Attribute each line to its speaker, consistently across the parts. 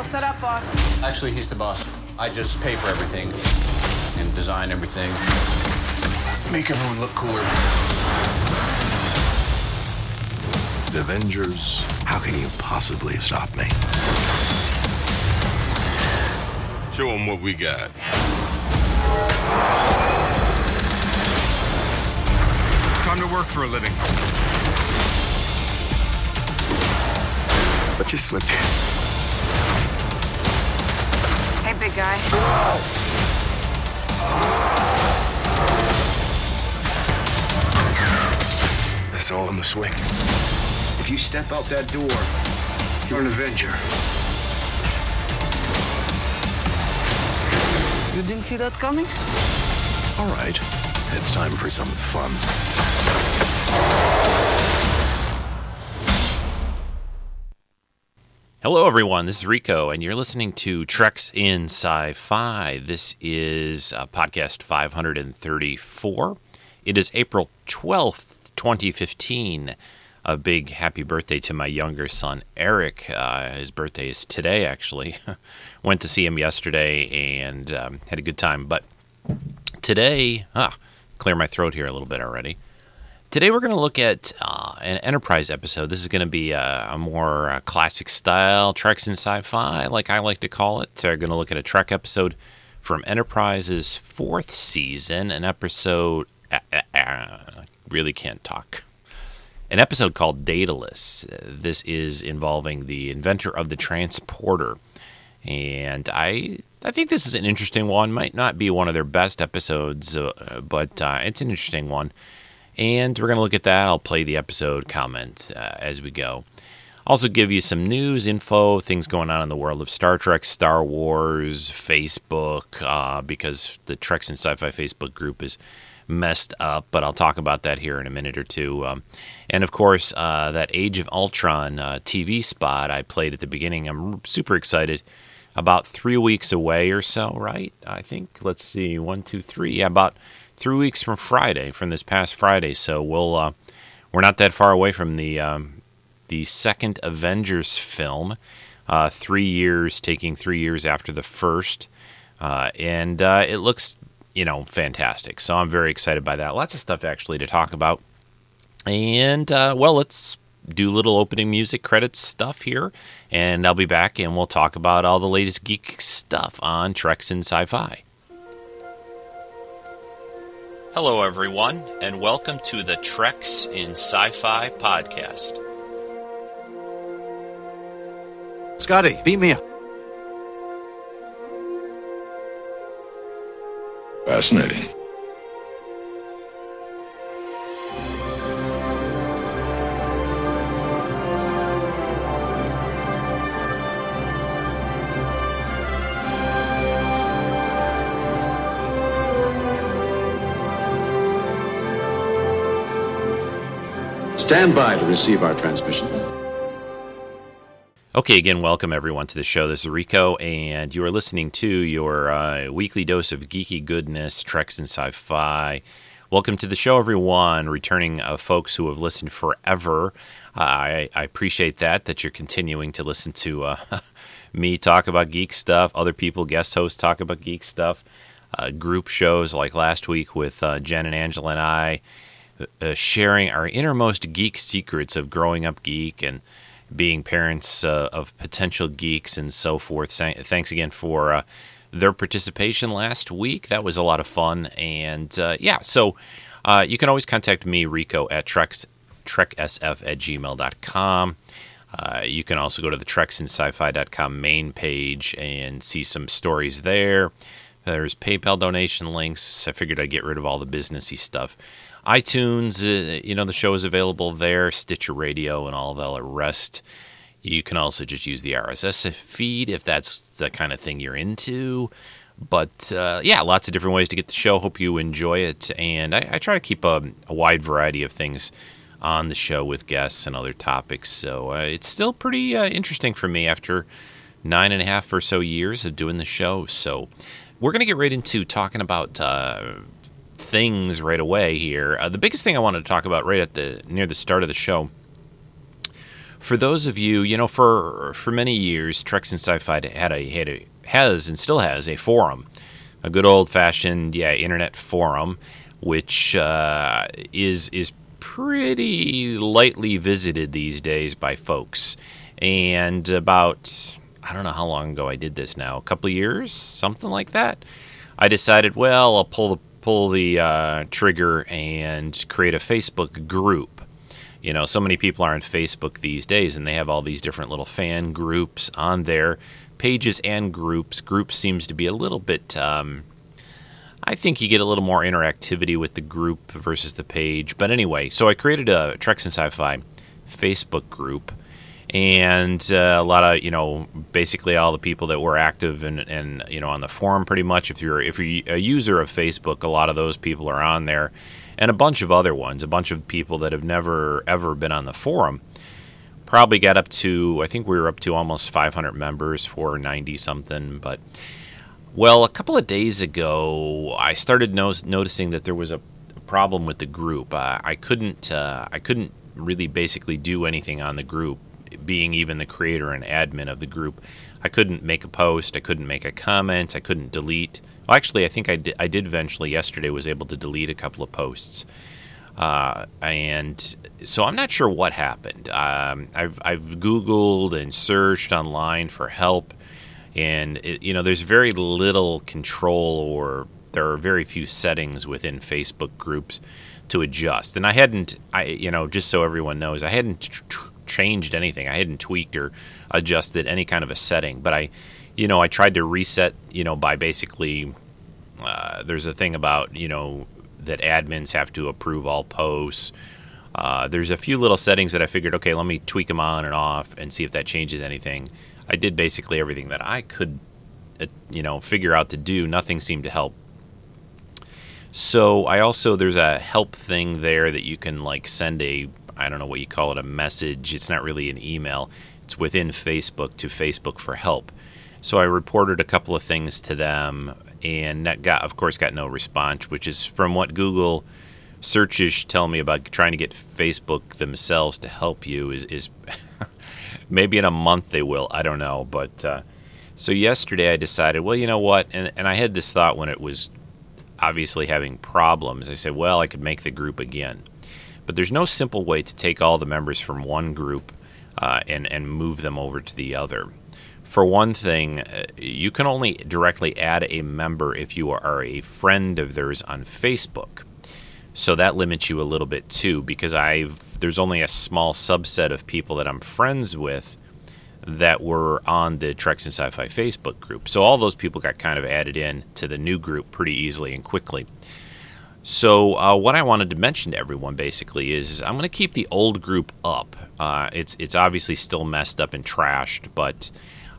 Speaker 1: All set up, boss.
Speaker 2: Actually, he's the boss. I just pay for everything and design everything. Make everyone look cooler.
Speaker 3: The Avengers, how can you possibly stop me?
Speaker 4: Show them what we got.
Speaker 5: Time to work for a living.
Speaker 3: But you slipped.
Speaker 1: Hey, guy.
Speaker 3: It's all in the swing. If you step out that door, you're an Avenger.
Speaker 1: You didn't see that coming?
Speaker 3: All right, it's time for some fun.
Speaker 6: Hello, everyone. This is Rico, and you're listening to Treks in Sci Fi. This is uh, podcast 534. It is April 12th, 2015. A big happy birthday to my younger son, Eric. Uh, his birthday is today, actually. Went to see him yesterday and um, had a good time. But today, ah, clear my throat here a little bit already. Today we're going to look at uh, an Enterprise episode. This is going to be a, a more uh, classic style Treks in sci-fi, like I like to call it. We're going to look at a Trek episode from Enterprise's fourth season, an episode. Uh, uh, uh, really can't talk. An episode called Daedalus. This is involving the inventor of the transporter, and I I think this is an interesting one. Might not be one of their best episodes, uh, but uh, it's an interesting one. And we're going to look at that. I'll play the episode comments uh, as we go. Also, give you some news, info, things going on in the world of Star Trek, Star Wars, Facebook, uh, because the Treks and Sci Fi Facebook group is messed up, but I'll talk about that here in a minute or two. Um, and of course, uh, that Age of Ultron uh, TV spot I played at the beginning, I'm super excited. About three weeks away or so, right? I think. Let's see, one, two, three. Yeah, about three weeks from Friday, from this past Friday. So we'll uh, we're not that far away from the um, the second Avengers film. Uh, three years, taking three years after the first, uh, and uh, it looks you know fantastic. So I'm very excited by that. Lots of stuff actually to talk about, and uh, well, let's do little opening music credits stuff here, and I'll be back and we'll talk about all the latest geek stuff on Treks and Sci-Fi. Hello, everyone, and welcome to the Treks in Sci Fi podcast.
Speaker 7: Scotty, beat me up.
Speaker 3: Fascinating.
Speaker 7: Stand by to receive our transmission.
Speaker 6: Okay, again, welcome everyone to the show. This is Rico, and you are listening to your uh, weekly dose of geeky goodness, Treks and Sci Fi. Welcome to the show, everyone. Returning uh, folks who have listened forever. Uh, I, I, appreciate that, that you're continuing to listen to uh, me talk about geek stuff, other people, guest hosts, talk about geek stuff, uh, group shows like last week with uh, Jen and Angela and I. Uh, sharing our innermost geek secrets of growing up geek and being parents uh, of potential geeks and so forth. Thanks again for uh, their participation last week. That was a lot of fun. And uh, yeah, so uh, you can always contact me, Rico, at treks, treksf at gmail.com. Uh, you can also go to the treksandsci-fi.com main page and see some stories there. There's PayPal donation links. I figured I'd get rid of all the businessy stuff iTunes, uh, you know, the show is available there, Stitcher Radio, and all of the rest. You can also just use the RSS feed if that's the kind of thing you're into. But uh, yeah, lots of different ways to get the show. Hope you enjoy it. And I, I try to keep a, a, wide variety of things on the show with guests and other topics. So uh, it's still pretty uh, interesting for me after nine and a half or so years of doing the show. So we're going to get right into talking about uh, things right away here. Uh, the biggest thing I wanted to talk about right at the near the start of the show For those of you, you know, for for many years, Treks and Sci-Fi had a had a has and still has a forum, a good old fashioned yeah internet forum, which uh, is is pretty lightly visited these days by folks. And about I don't know how long ago I did this now, a couple years, something like that. I decided, well, I'll pull the pull the uh, trigger and create a Facebook group. You know, so many people are on Facebook these days, and they have all these different little fan groups on there, pages and groups. Groups seems to be a little bit. Um, I think you get a little more interactivity with the group versus the page. But anyway, so I created a Treks and Sci-Fi Facebook group, and uh, a lot of you know basically all the people that were active and, and you know on the forum pretty much. If you're if you're a user of Facebook, a lot of those people are on there, and a bunch of other ones, a bunch of people that have never ever been on the forum. Probably got up to I think we were up to almost 500 members, 490 something, but well, a couple of days ago, I started no- noticing that there was a problem with the group. Uh, I couldn't, uh, I couldn't really basically do anything on the group, being even the creator and admin of the group. I couldn't make a post. I couldn't make a comment. I couldn't delete. Well, actually, I think I did, I did eventually yesterday was able to delete a couple of posts. Uh, and so I'm not sure what happened. Um, I've, I've Googled and searched online for help and it, you know there's very little control or there are very few settings within Facebook groups to adjust. And I hadn't, I you know, just so everyone knows, I hadn't tr- changed anything. I hadn't tweaked or adjusted any kind of a setting. But I, you know, I tried to reset, you know, by basically, uh, there's a thing about, you know, that admins have to approve all posts. Uh, there's a few little settings that I figured, okay, let me tweak them on and off and see if that changes anything. I did basically everything that I could, uh, you know, figure out to do. Nothing seemed to help. So I also there's a help thing there that you can like send a I don't know what you call it a message. It's not really an email. It's within Facebook to Facebook for help. So I reported a couple of things to them, and that got of course got no response, which is from what Google searches tell me about trying to get Facebook themselves to help you is is maybe in a month they will. I don't know, but uh, so yesterday I decided, well, you know what, and and I had this thought when it was obviously having problems. I said, well, I could make the group again, but there's no simple way to take all the members from one group uh, and and move them over to the other. For one thing, uh, you can only directly add a member if you are a friend of theirs on Facebook. So that limits you a little bit too, because I've there's only a small subset of people that I'm friends with that were on the Treks and Sci-Fi Facebook group. So all those people got kind of added in to the new group pretty easily and quickly. So uh, what I wanted to mention to everyone basically is I'm going to keep the old group up. Uh, it's it's obviously still messed up and trashed, but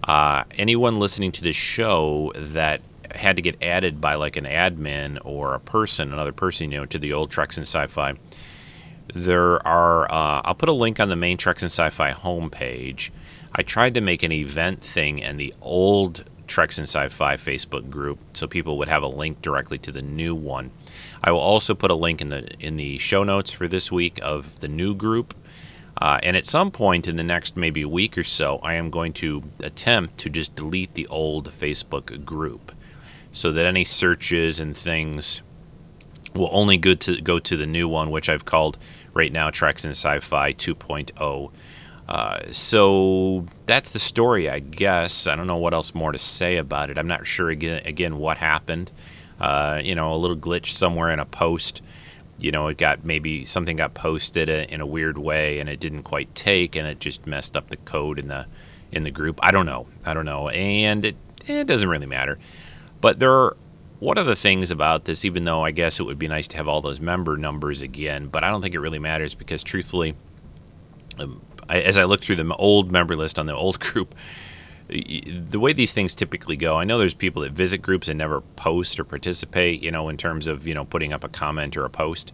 Speaker 6: uh, anyone listening to this show that had to get added by like an admin or a person, another person, you know, to the old Treks and Sci-Fi. There are. Uh, I'll put a link on the main Treks and Sci-Fi homepage. I tried to make an event thing and the old Treks and Sci-Fi Facebook group, so people would have a link directly to the new one. I will also put a link in the in the show notes for this week of the new group. Uh, and at some point in the next maybe week or so, I am going to attempt to just delete the old Facebook group so that any searches and things will only go to go to the new one, which I've called right now Treks and Sci-Fi 2.0. Uh, so that's the story, I guess. I don't know what else more to say about it. I'm not sure again again what happened. Uh, you know, a little glitch somewhere in a post. You know, it got maybe something got posted in a weird way and it didn't quite take, and it just messed up the code in the in the group. I don't know. I don't know, and it it doesn't really matter. But there are one of the things about this, even though I guess it would be nice to have all those member numbers again, but I don't think it really matters because truthfully, um, I, as I look through the old member list on the old group, the way these things typically go, I know there's people that visit groups and never post or participate, you know, in terms of, you know, putting up a comment or a post.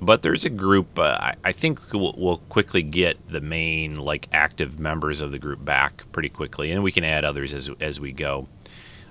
Speaker 6: But there's a group, uh, I, think we'll, we'll quickly get the main, like, active members of the group back pretty quickly, and we can add others as, as we go.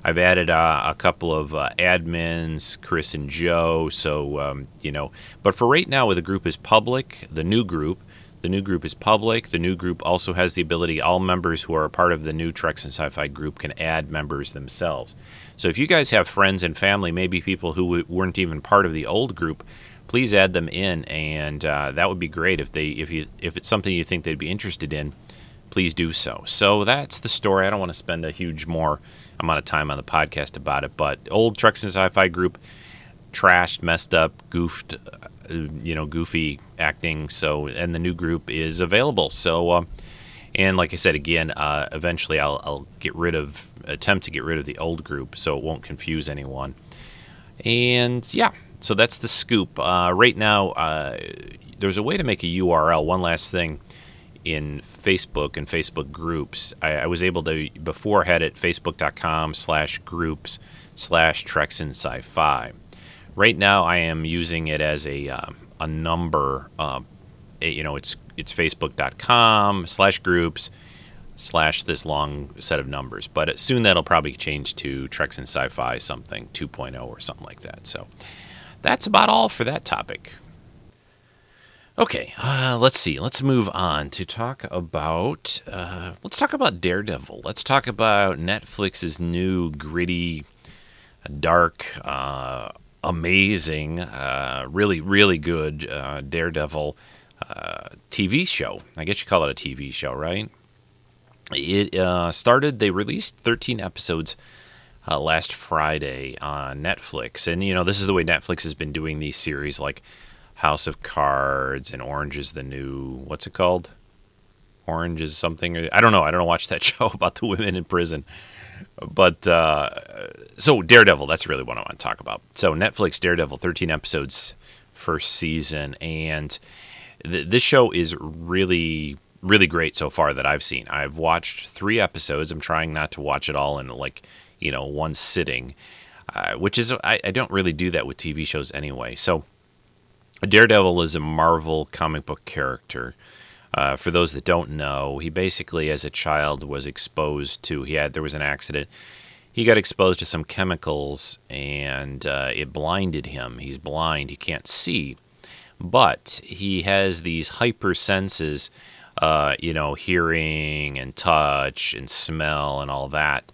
Speaker 6: I've added uh, a couple of uh, admins, Chris and Joe. So um, you know, but for right now, the group is public, the new group, The new group is public. The new group also has the ability, all members who are a part of the new Treks and Sci Fi group can add members themselves. So if you guys have friends and family, maybe people who weren't even part of the old group, please add them in, and uh, that would be great if they if you if it's something you think they'd be interested in. Please do so. So that's the story. I don't want to spend a huge more amount of time on the podcast about it, but old Treks and Sci-Fi group trashed, messed up, goofed, you know, goofy acting. So, and the new group is available. So, uh, and like I said again, uh, eventually I'll, I'll get rid of, attempt to get rid of the old group, so it won't confuse anyone. And yeah, so that's the scoop. Uh, right now, uh, there's a way to make a URL. One last thing in Facebook and Facebook groups. I, I was able to before had it facebook.com slash groups slash Treks and Sci-Fi. Right now, I am using it as a uh, a number. Uh, it- you know, it's it's facebook.com slash groups slash this long set of numbers. But soon that'll probably change to Treks and Sci-Fi something 2.0 or something like that. So that's about all for that topic. Okay, uh, let's see. Let's move on to talk about. Uh, let's talk about Daredevil. Let's talk about Netflix's new gritty, dark, uh, amazing, uh, really, really good uh, Daredevil uh, TV show. I guess you call it a TV show, right? It uh, started. They released 13 episodes uh, last Friday on Netflix, and you know this is the way Netflix has been doing these series, like House of Cards and Orange is the New. What's it called? Orange is something. I don't know. I don't watch that show about the women in prison. But uh, so Daredevil, that's really what I want to talk about. So Netflix Daredevil, 13 episodes, first season, and th- this show is really really great so far that I've seen. I've watched three episodes. I'm trying not to watch it all in like you know one sitting, uh, which is I, I don't really do that with TV shows anyway. So Daredevil is a Marvel comic book character. Uh, for those that don't know, he basically, as a child, was exposed to. He had there was an accident. He got exposed to some chemicals, and uh, it blinded him. He's blind. He can't see, but he has these hyper senses. Uh, you know, hearing and touch and smell and all that.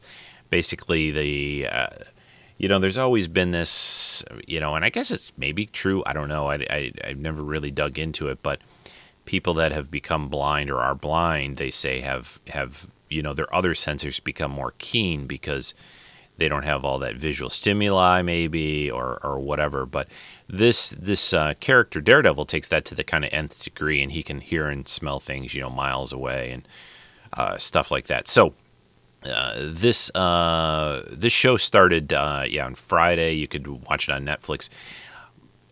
Speaker 6: Basically, the uh, you know, there's always been this, you know, and I guess it's maybe true. I don't know. I, I, I've never really dug into it, but people that have become blind or are blind, they say have, have, you know, their other sensors become more keen because they don't have all that visual stimuli maybe or, or whatever. But this, this uh, character Daredevil takes that to the kind of nth degree and he can hear and smell things, you know, miles away and uh, stuff like that. So, uh, this uh, this show started uh, yeah on Friday. You could watch it on Netflix.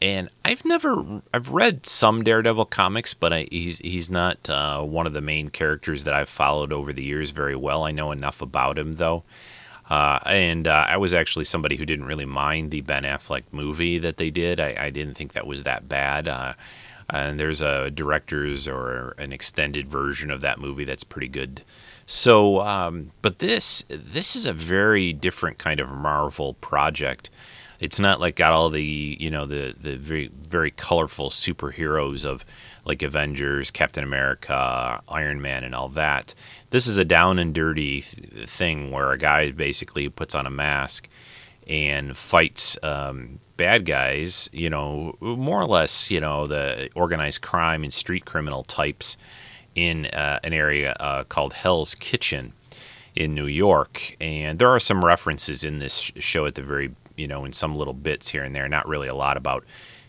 Speaker 6: And I've never I've read some Daredevil comics, but I, he's he's not uh, one of the main characters that I've followed over the years very well. I know enough about him though. Uh, and uh, I was actually somebody who didn't really mind the Ben Affleck movie that they did. I, I didn't think that was that bad. Uh, and there's a director's or an extended version of that movie that's pretty good. So, um, but this this is a very different kind of Marvel project. It's not like got all the you know the the very very colorful superheroes of like Avengers, Captain America, Iron Man, and all that. This is a down and dirty th- thing where a guy basically puts on a mask and fights um, bad guys, you know, more or less, you know, the organized crime and street criminal types in uh, an area uh, called Hell's Kitchen in New York. And there are some references in this sh- show at the very, you know, in some little bits here and there, not really a lot about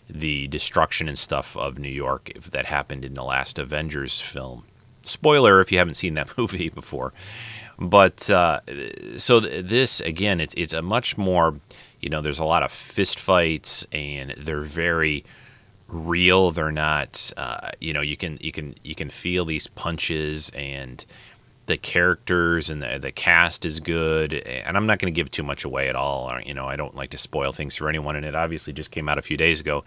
Speaker 6: the destruction and stuff of New York that happened in the last Avengers film. Spoiler if you haven't seen that movie before. But uh, so th- this again, it's it's a much more, you know, there's a lot of fist fights and they're very real. They're not, uh, you know, you can you can you can feel these punches and the characters and the the cast is good. And I'm not going to give too much away at all. You know, I don't like to spoil things for anyone, and it obviously just came out a few days ago.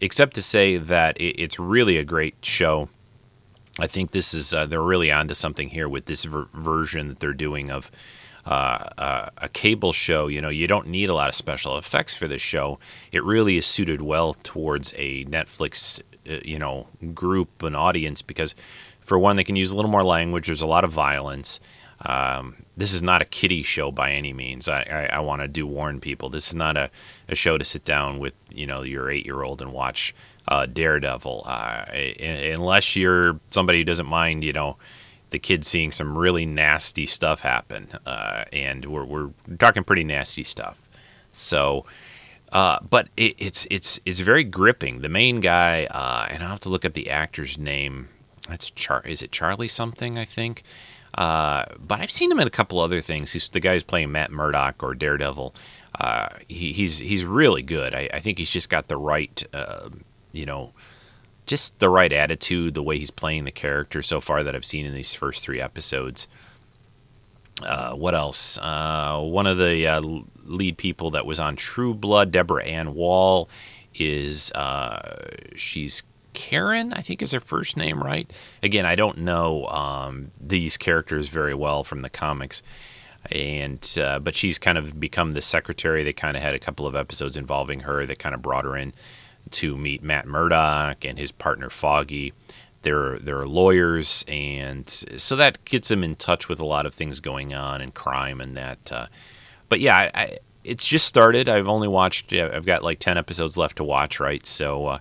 Speaker 6: Except to say that it, it's really a great show. I think this is uh, they're really onto something here with this ver- version that they're doing of uh, uh, a cable show. You know, you don't need a lot of special effects for this show. It really is suited well towards a Netflix uh, you know group and audience because for one they can use a little more language. There's a lot of violence. Um, this is not a kiddie show by any means. I, I, I want to do warn people. This is not a, a show to sit down with you know your eight year old and watch uh, Daredevil. Uh, unless you're somebody who doesn't mind, you know, the kids seeing some really nasty stuff happen, uh, and we're we're talking pretty nasty stuff. So, uh, but it, it's it's it's very gripping. The main guy, uh, and I'll have to look up the actor's name. That's Char. Is it Charlie something? I think. Uh, but I've seen him in a couple other things. He's the guy who's playing Matt Murdock or Daredevil. Uh, he, he's he's really good. I, I, think he's just got the right, uh, you know, just the right attitude, the way he's playing the character so far that I've seen in these first three episodes. Uh, what else? Uh, one of the uh, lead people that was on True Blood, Deborah Ann Woll, is she's Karen, I think is her first name, right? Again, I don't know um, these characters very well from the comics, and uh, but she's kind of become the secretary. They kind of had a couple of episodes involving her that kind of brought her in to meet Matt Murdock and his partner Foggy. They're they're lawyers, and so that gets them in touch with a lot of things going on and crime and that. Uh, but yeah, I, I, it's just started. I've only watched. I've got like ten episodes left to watch, right? So, uh,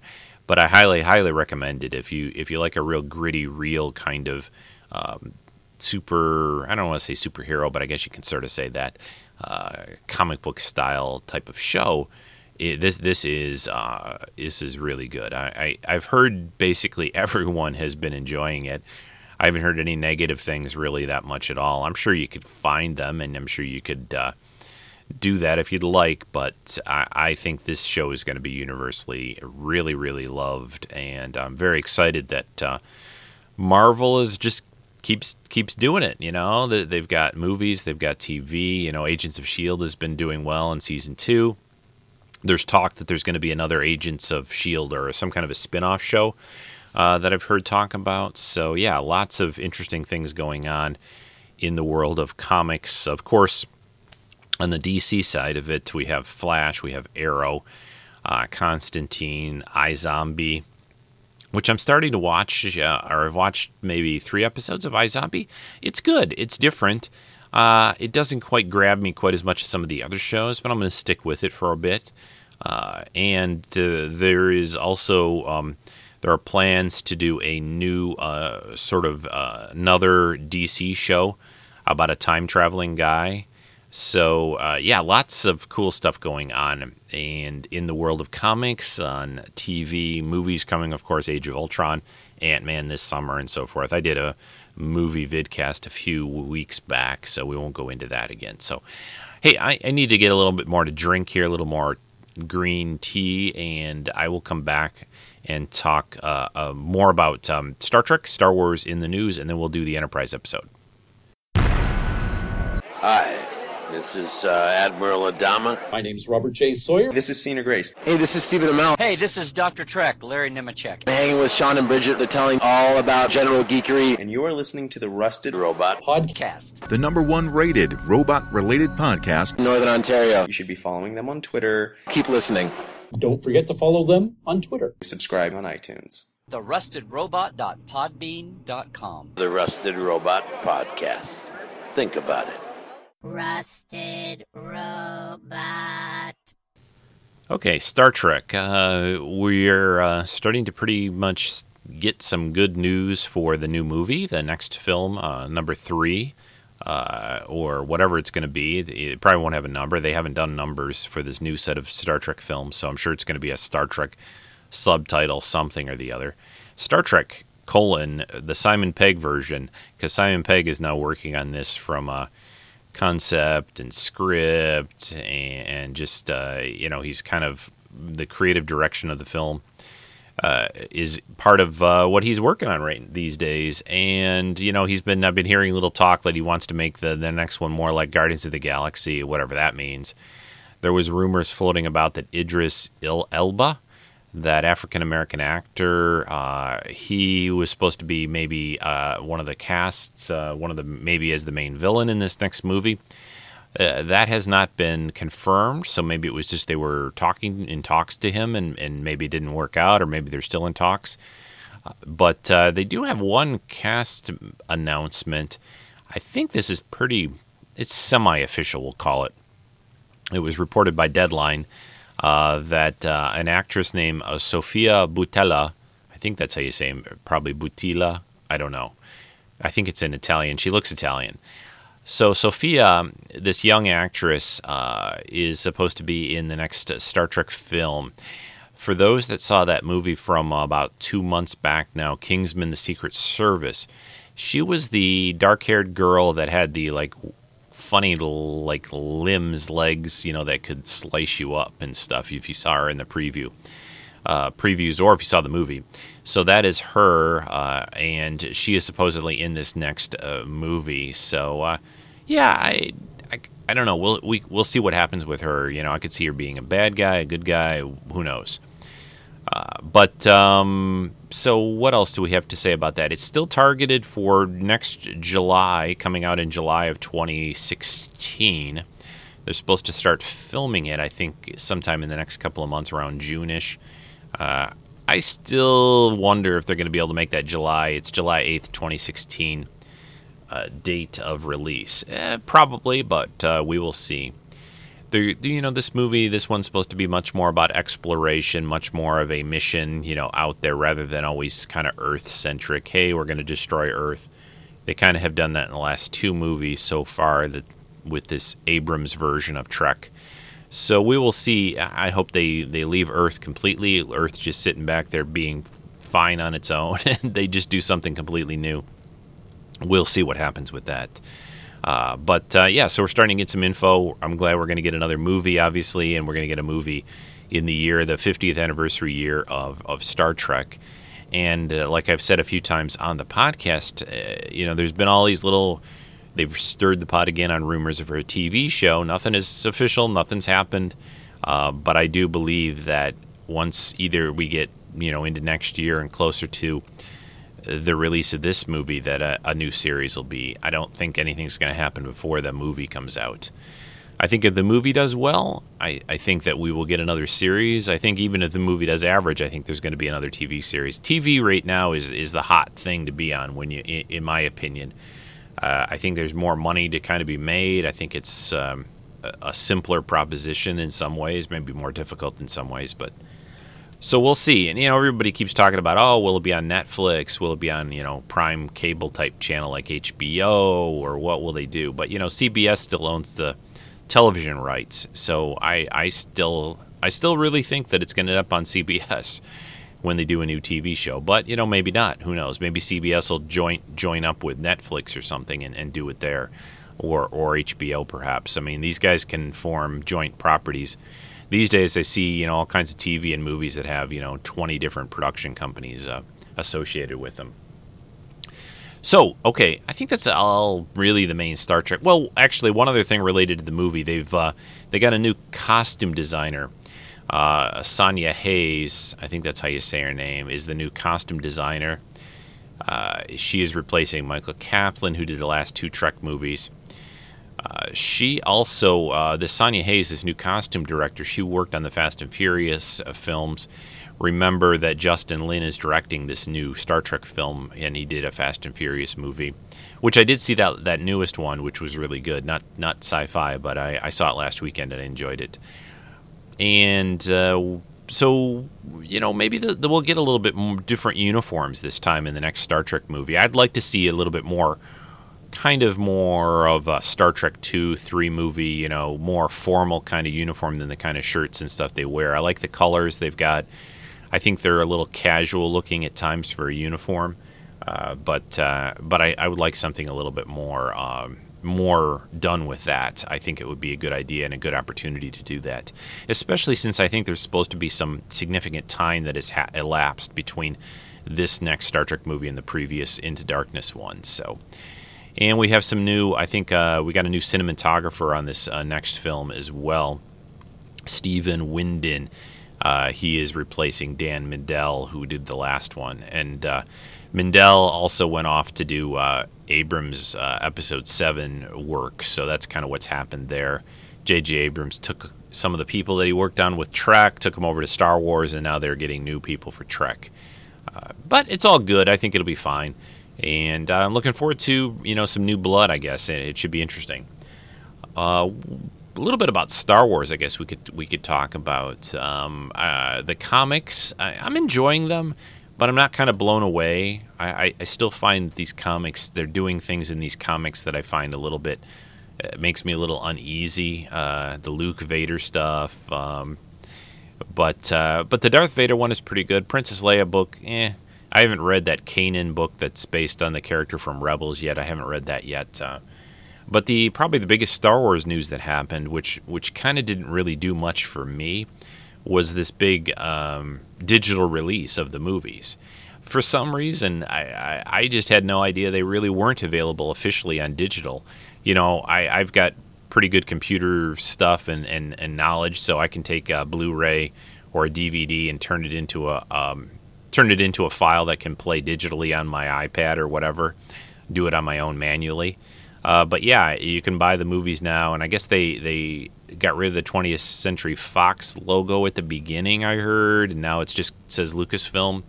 Speaker 6: but I highly highly recommend it if you if you like a real gritty, real kind of um, super. I don't want to say superhero, but I guess you can sort of say that uh, comic book style type of show it, this this is uh, this is really good. I, I have heard basically everyone has been enjoying it. I haven't heard any negative things really that much at all. I'm sure you could find them, and I'm sure you could uh, do that if you'd like. But I, I think this show is going to be universally really really loved, and I'm very excited that uh, Marvel is just keeps keeps doing it. You know, they've got movies, they've got TV. You know, Agents of Shield has been doing well in season two there's talk that there's going to be another Agents of S.H.I.E.L.D. or some kind of a spin off show uh, that I've heard talk about. So, yeah, lots of interesting things going on in the world of comics. Of course, on the DC side of it, we have Flash, we have Arrow, uh, Constantine, iZombie, which I'm starting to watch, uh, or I've watched maybe three episodes of iZombie. It's good, it's different. Uh, it doesn't quite grab me quite as much as some of the other shows, but I'm going to stick with it for a bit. Uh, and uh, there is also um, there are plans to do a new uh, sort of uh, another DC show about a time traveling guy. So uh, yeah, lots of cool stuff going on, and in the world of comics, on TV, movies coming, of course, Age of Ultron, Ant Man this summer, and so forth. I did a movie vidcast a few weeks back, so we won't go into that again. So, hey, I, I need to get a little bit more to drink here, a little more green tea, and I will come back and talk uh, uh, more about um, Star Trek, Star Wars in the news, and then we'll do the Enterprise episode.
Speaker 8: Hi. This is uh, Admiral Adama.
Speaker 9: My name's Robert J. Sawyer.
Speaker 10: This is Cena Grace.
Speaker 11: Hey, this is Stephen Amell.
Speaker 12: Hey, this is Dr. Trek, Larry Nemecek.
Speaker 11: I'm hanging with Sean and Bridget. They're telling all about general geekery.
Speaker 10: And you are listening to the Rusted
Speaker 8: Robot
Speaker 12: Podcast.
Speaker 5: The number one rated robot related podcast
Speaker 11: in Northern Ontario.
Speaker 10: You should be following them on Twitter.
Speaker 11: Keep listening.
Speaker 9: Don't forget to follow them on Twitter.
Speaker 10: Subscribe on iTunes.
Speaker 12: TheRustedRobot.podbean.com.
Speaker 8: The Rusted Robot Podcast. Think about it.
Speaker 13: Rusted Robot.
Speaker 6: Okay, Star Trek. Uh, we're uh, starting to pretty much get some good news for the new movie, the next film, uh, number three, uh, or whatever it's going to be. It probably won't have a number. They haven't done numbers for this new set of Star Trek films, so I'm sure it's going to be a Star Trek subtitle, something or the other. Star Trek colon the Simon Pegg version, because Simon Pegg is now working on this from uh, concept and script and, and just uh, you know he's kind of the creative direction of the film uh, is part of uh, what he's working on right these days. And you know he's been I've been hearing little talk that he wants to make the the next one more like Guardians of the Galaxy whatever that means. There was rumors floating about that Idris Elba that African American actor. Uh, he was supposed to be maybe uh, one of the casts, uh, one of the maybe as the main villain in this next movie. Uh, that has not been confirmed, so maybe it was just they were talking in talks to him, and, and maybe it didn't work out, or maybe they're still in talks. Uh, but uh, they do have one cast announcement. I think this is pretty, it's semi official, we'll call it. It was reported by Deadline uh, that uh, an actress named uh, Sofia Boutella, I think that's how you say it, probably Butila, I don't know. I think it's in Italian. She looks Italian. So Sophia, this young actress, uh, is supposed to be in the next Star Trek film. For those that saw that movie from about two months back now, Kingsman: The Secret Service, she was the dark-haired girl that had the like funny like limbs, legs, you know, that could slice you up and stuff. If you saw her in the preview, uh, previews, or if you saw the movie. So that is her, uh, and she is supposedly in this next uh, movie. So uh, yeah, I, I, I don't know. We'll we, we'll see what happens with her. You know, I could see her being a bad guy, a good guy. Who knows? Uh, but um, so what else do we have to say about that? It's still targeted for next July, coming out in July of 2016. They're supposed to start filming it, I think, sometime in the next couple of months, around June-ish. Uh, I still wonder if they're going to be able to make that July. It's July 8th, 2016 uh, date of release. Eh, probably, but uh, we will see. The, you know, this movie, this one's supposed to be much more about exploration, much more of a mission, you know, out there rather than always kind of Earth centric. Hey, we're going to destroy Earth. They kind of have done that in the last two movies so far that with this Abrams version of Trek. So we will see. I hope they, they leave Earth completely. Earth just sitting back there being fine on its own, and they just do something completely new. We'll see what happens with that. Uh, but uh, yeah, so we're starting to get some info. I'm glad we're going to get another movie, obviously, and we're going to get a movie in the year, the 50th anniversary year of, of Star Trek. And uh, like I've said a few times on the podcast, uh, you know, there's been all these little They've stirred the pot again on rumors of a TV show. Nothing is official, nothing's happened. Uh, but I do believe that once either we get you know into next year and closer to the release of this movie, that a, a new series will be. I don't think anything's going to happen before the movie comes out. I think if the movie does well, I, I think that we will get another series. I think even if the movie does average, I think there's going to be another TV series. TV right now is is the hot thing to be on when you, in, in my opinion. Uh, I think there's more money to kind of be made. I think it's um, a, a, simpler proposition in some ways, maybe more difficult in some ways, but so we'll see. And you know, everybody keeps talking about, oh, will it be on Netflix? Will it be on you know Prime cable type channel like HBO, or what will they do? But you know, CBS still owns the television rights, so I I still I still really think that it's going to end up on CBS when they do a new TV show. But you know, maybe not. Who knows? Maybe CBS will join join up with Netflix or something and, and do it there, or or HBO perhaps. I mean, these guys can form joint properties. These days, I see you know all kinds of TV and movies that have you know 20 different production companies uh, associated with them. So, okay, I think that's all really the main Star Trek. Well, actually, one other thing related to the movie, they've uh, they got a new costume designer uh, Sanja Hays, I think that's how you say her name, is the new costume designer. Uh, she is replacing Michael Kaplan, who did the last two Trek movies. Uh, she also, uh, the Sanja Hays, this new costume director, she worked on the Fast and Furious uh, films. Remember that Justin Lin is directing this new Star Trek film, and he did a Fast and Furious movie, which I did see that that newest one, which was really good. Not not sci-fi, but I, I saw it last weekend and I enjoyed it and uh, so you know maybe the, the, we'll get a little bit more different uniforms this time in the next Star Trek movie. I'd like to see a little bit more, kind of more of a Star Trek two, three movie. You know, more formal kind of uniform than the kind of shirts and stuff they wear. I like the colors they've got. I think they're a little casual looking at times for a uniform, uh, but uh, but I, I, would like something a little bit more. Um, more done with that, I think it would be a good idea and a good opportunity to do that. Especially since I think there's supposed to be some significant time that has ha- elapsed between this next Star Trek movie and the previous Into Darkness one. So, and we have some new. I think uh, we got a new cinematographer on this uh, next film as well, Stephen Windon. Uh, he is replacing Dan Mindel, who did the last one, and uh, Mindel also went off to do uh, Abrams uh, Episode Seven work, so that's kind of what's happened there. J.J. Abrams took some of the people that he worked on with Trek, took them over to Star Wars, and now they're getting new people for Trek. But it's all good. I think it'll be fine, and uh, I'm looking forward to you know some new blood. I guess it, should be interesting. Uh, a little bit about Star Wars, I guess we could we could talk about um, uh, the comics. I, I'm enjoying them, but I'm not kind of blown away. I, I, I still find these comics they're doing things in these comics that I find a little bit it makes me a little uneasy. Uh, the Luke Vader stuff, um, but uh, but the Darth Vader one is pretty good. Princess Leia book, eh. I haven't read that Kanan book that's based on the character from Rebels yet. I haven't read that yet. Uh, but the probably the biggest Star Wars news that happened, which which kind of didn't really do much for me, was this big um, digital release of the movies. For some reason, I, I, I just had no idea they really weren't available officially on digital. You know, I, I've got pretty good computer stuff and, and, and knowledge, so I can take a Blu-ray or a DVD and turn it into a um, turn it into a file that can play digitally on my iPad or whatever. Do it on my own manually. Uh, but yeah, you can buy the movies now, and I guess they they got rid of the 20th Century Fox logo at the beginning. I heard, and now it's just says Lucasfilm.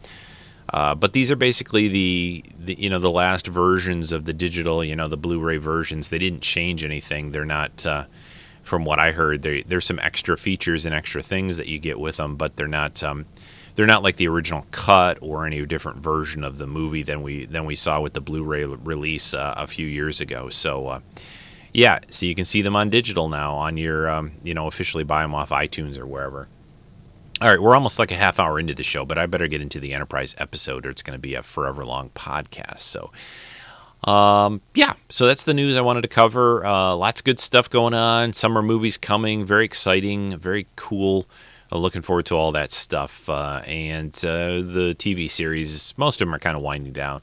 Speaker 6: Uh, but these are basically the, the you know the last versions of the digital, you know, the Blu-ray versions. They didn't change anything. They're not, uh, from what I heard, there's some extra features and extra things that you get with them, but they're not. Um, they're not like the original cut or any different version of the movie than we than we saw with the Blu-ray release uh, a few years ago. So, uh, yeah, so you can see them on digital now on your um, you know officially buy them off iTunes or wherever. All right, we're almost like a half hour into the show, but I better get into the Enterprise episode, or it's going to be a forever long podcast. So, um, yeah, so that's the news I wanted to cover. Uh, lots of good stuff going on. Summer movies coming, very exciting, very cool. Uh, looking forward to all that stuff. Uh, and uh, the TV series, most of them are kind of winding down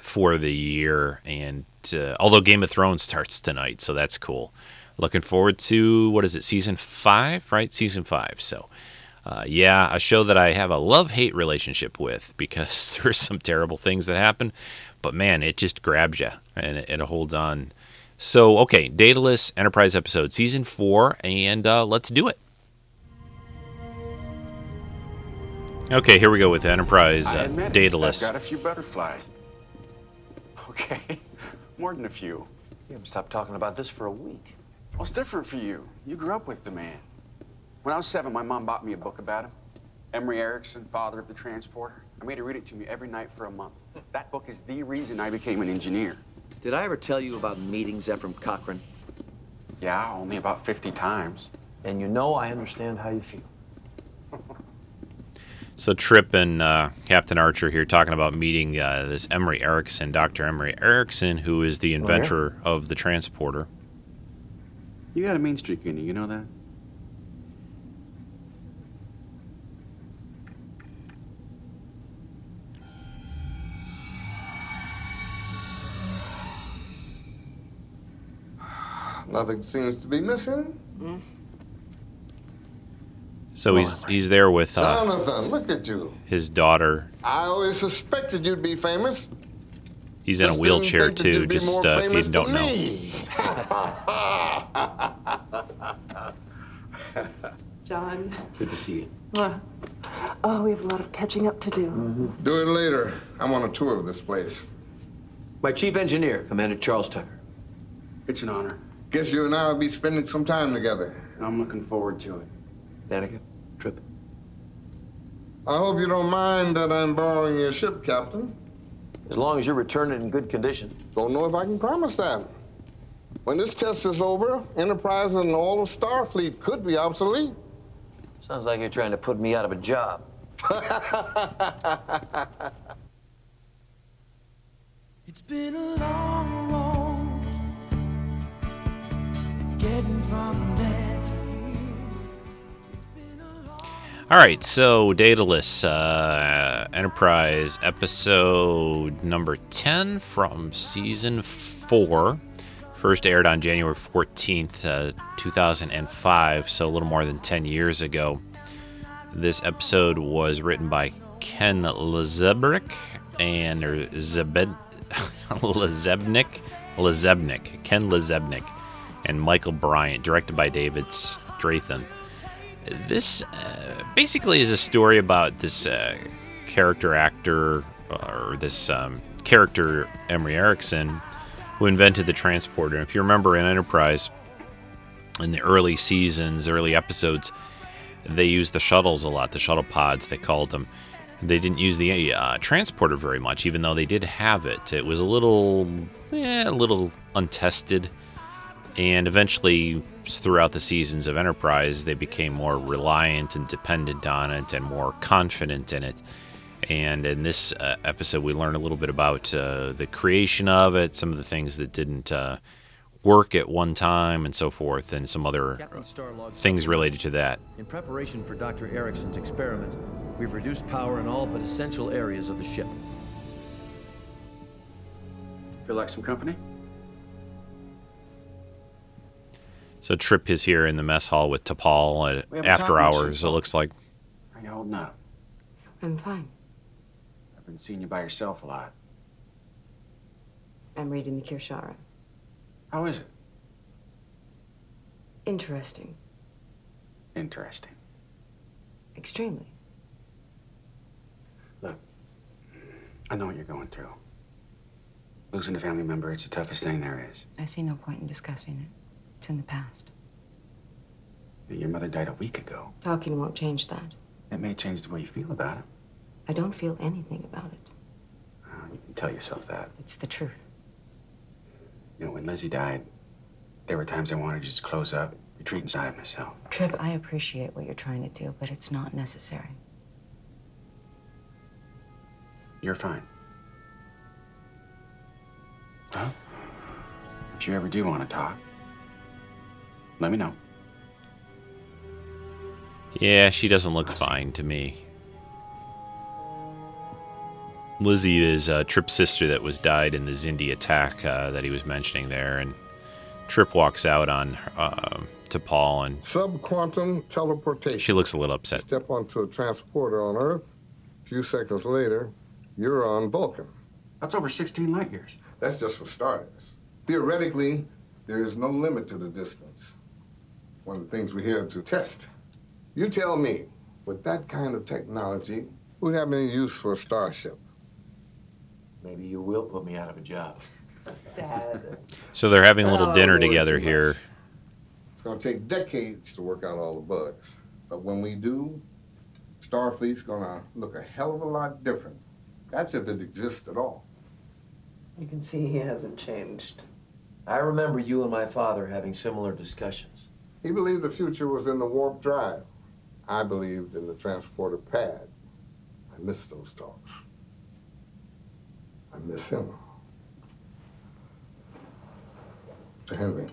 Speaker 6: for the year. And although Game of Thrones starts tonight, so that's cool. Looking forward to what is it, season five, right? Season five. So. Uh, yeah, a show that I have a love hate relationship with because there's some terrible things that happen, but man, it just grabs you and it, it holds on. So, okay, Daedalus Enterprise episode season four, and uh, let's do it. Okay, here we go with Enterprise uh, Daedalus.
Speaker 2: I've got a few butterflies. Okay, more than a few.
Speaker 14: You haven't stopped talking about this for a week.
Speaker 2: Well, it's different for you. You grew up with the man. When I was seven, my mom bought me a book about him. Emory Erickson, father of the transporter. I made her read it to me every night for a month. That book is the reason I became an engineer.
Speaker 14: Did I ever tell you about meeting Zefram Cochrane?
Speaker 2: Yeah, only about 50 times.
Speaker 14: And you know I understand how you feel.
Speaker 6: So Trip and uh, Captain Archer here talking about meeting uh, this Emory Erickson, Dr. Emery Erickson, who is the inventor oh, yeah? of the transporter.
Speaker 2: You got a mean streak in you, you know that?
Speaker 15: Nothing seems to be missing. Mm.
Speaker 6: So he's he's there with
Speaker 15: uh, Jonathan. Look at you.
Speaker 6: His daughter.
Speaker 15: I always suspected you'd be famous.
Speaker 6: He's just in a wheelchair too. Just uh, if you don't know.
Speaker 16: John.
Speaker 14: Good to see you.
Speaker 16: Oh, we have a lot of catching up to do.
Speaker 15: Mm-hmm. Do it later. I'm on a tour of this place.
Speaker 14: My chief engineer, Commander Charles Tucker.
Speaker 2: It's an honor.
Speaker 15: Guess you and I will be spending some time together.
Speaker 2: I'm looking forward to it.
Speaker 14: Danica, Trip.
Speaker 15: I hope you don't mind that I'm borrowing your ship, Captain.
Speaker 14: As long as you return it in good condition.
Speaker 15: Don't know if I can promise that. When this test is over, Enterprise and all of Starfleet could be obsolete.
Speaker 14: Sounds like you're trying to put me out of a job.
Speaker 17: it's been a long road getting from there
Speaker 6: All right, so Daedalus uh, Enterprise episode number 10 from season 4. First aired on January 14th, uh, 2005, so a little more than 10 years ago. This episode was written by Ken Lezebrick and Zebed Lazebnik, Lazebnik, Ken Lazebnik, and Michael Bryant, directed by David Straiton. This uh, basically is a story about this uh, character actor, or this um, character, Emory Erickson, who invented the transporter. And if you remember in Enterprise, in the early seasons, early episodes, they used the shuttles a lot, the shuttle pods, they called them. They didn't use the uh, transporter very much, even though they did have it. It was a little, eh, a little untested. And eventually, throughout the seasons of Enterprise, they became more reliant and dependent on it and more confident in it. And in this uh, episode, we learn a little bit about uh, the creation of it, some of the things that didn't uh, work at one time, and so forth, and some other things related to that.
Speaker 18: In preparation for Dr. Erickson's experiment, we've reduced power in all but essential areas of the ship.
Speaker 2: Feel like some company?
Speaker 6: So Trip is here in the mess hall with T'Pol at after hours. It looks like.
Speaker 2: How you holding up?
Speaker 16: I'm fine.
Speaker 2: I've been seeing you by yourself a lot.
Speaker 16: I'm reading the Kir'Shara.
Speaker 2: How is it?
Speaker 16: Interesting.
Speaker 2: Interesting.
Speaker 16: Extremely.
Speaker 2: Look, I know what you're going through. Losing a family member, it's the toughest thing there is.
Speaker 1: I see no point in discussing it. It's in the past.
Speaker 2: Your mother died a week ago.
Speaker 16: Talking won't change that.
Speaker 2: It may change the way you feel about it.
Speaker 16: I don't feel anything about it.
Speaker 2: Uh, you can tell yourself that.
Speaker 1: It's the truth.
Speaker 2: You know, when Lizzie died, there were times I wanted to just close up, retreat inside myself.
Speaker 1: Trip, I appreciate what you're trying to do, but it's not necessary.
Speaker 2: You're fine. Well, if you ever do want to talk, let me know.
Speaker 6: Yeah, she doesn't look fine to me. Lizzie is uh, Trip's sister that was died in the Xindi attack uh, that he was mentioning there, and Trip walks out on uh, T'Pol, and
Speaker 15: Subquantum teleportation.
Speaker 6: she looks a little upset.
Speaker 15: Step onto a transporter on Earth. A few seconds later, you're on Vulcan.
Speaker 2: That's over 16 light years.
Speaker 15: That's just for starters. Theoretically, there is no limit to the distance. One of the things we're here to test. You tell me, with that kind of technology, who'd have any use for a starship?
Speaker 14: Maybe you will put me out of a job.
Speaker 16: Dad.
Speaker 6: So they're having a little
Speaker 15: Oh,
Speaker 6: dinner together
Speaker 15: too
Speaker 6: here.
Speaker 15: It's going to take decades to work out all the bugs. But when we do, Starfleet's going to look a hell of a lot different. That's if it exists at all.
Speaker 16: You can see he hasn't changed.
Speaker 14: I remember you and my father having similar discussions.
Speaker 15: He believed the future was in the warp drive. I believed in the transporter pad. I miss those talks. I miss him. To Henry.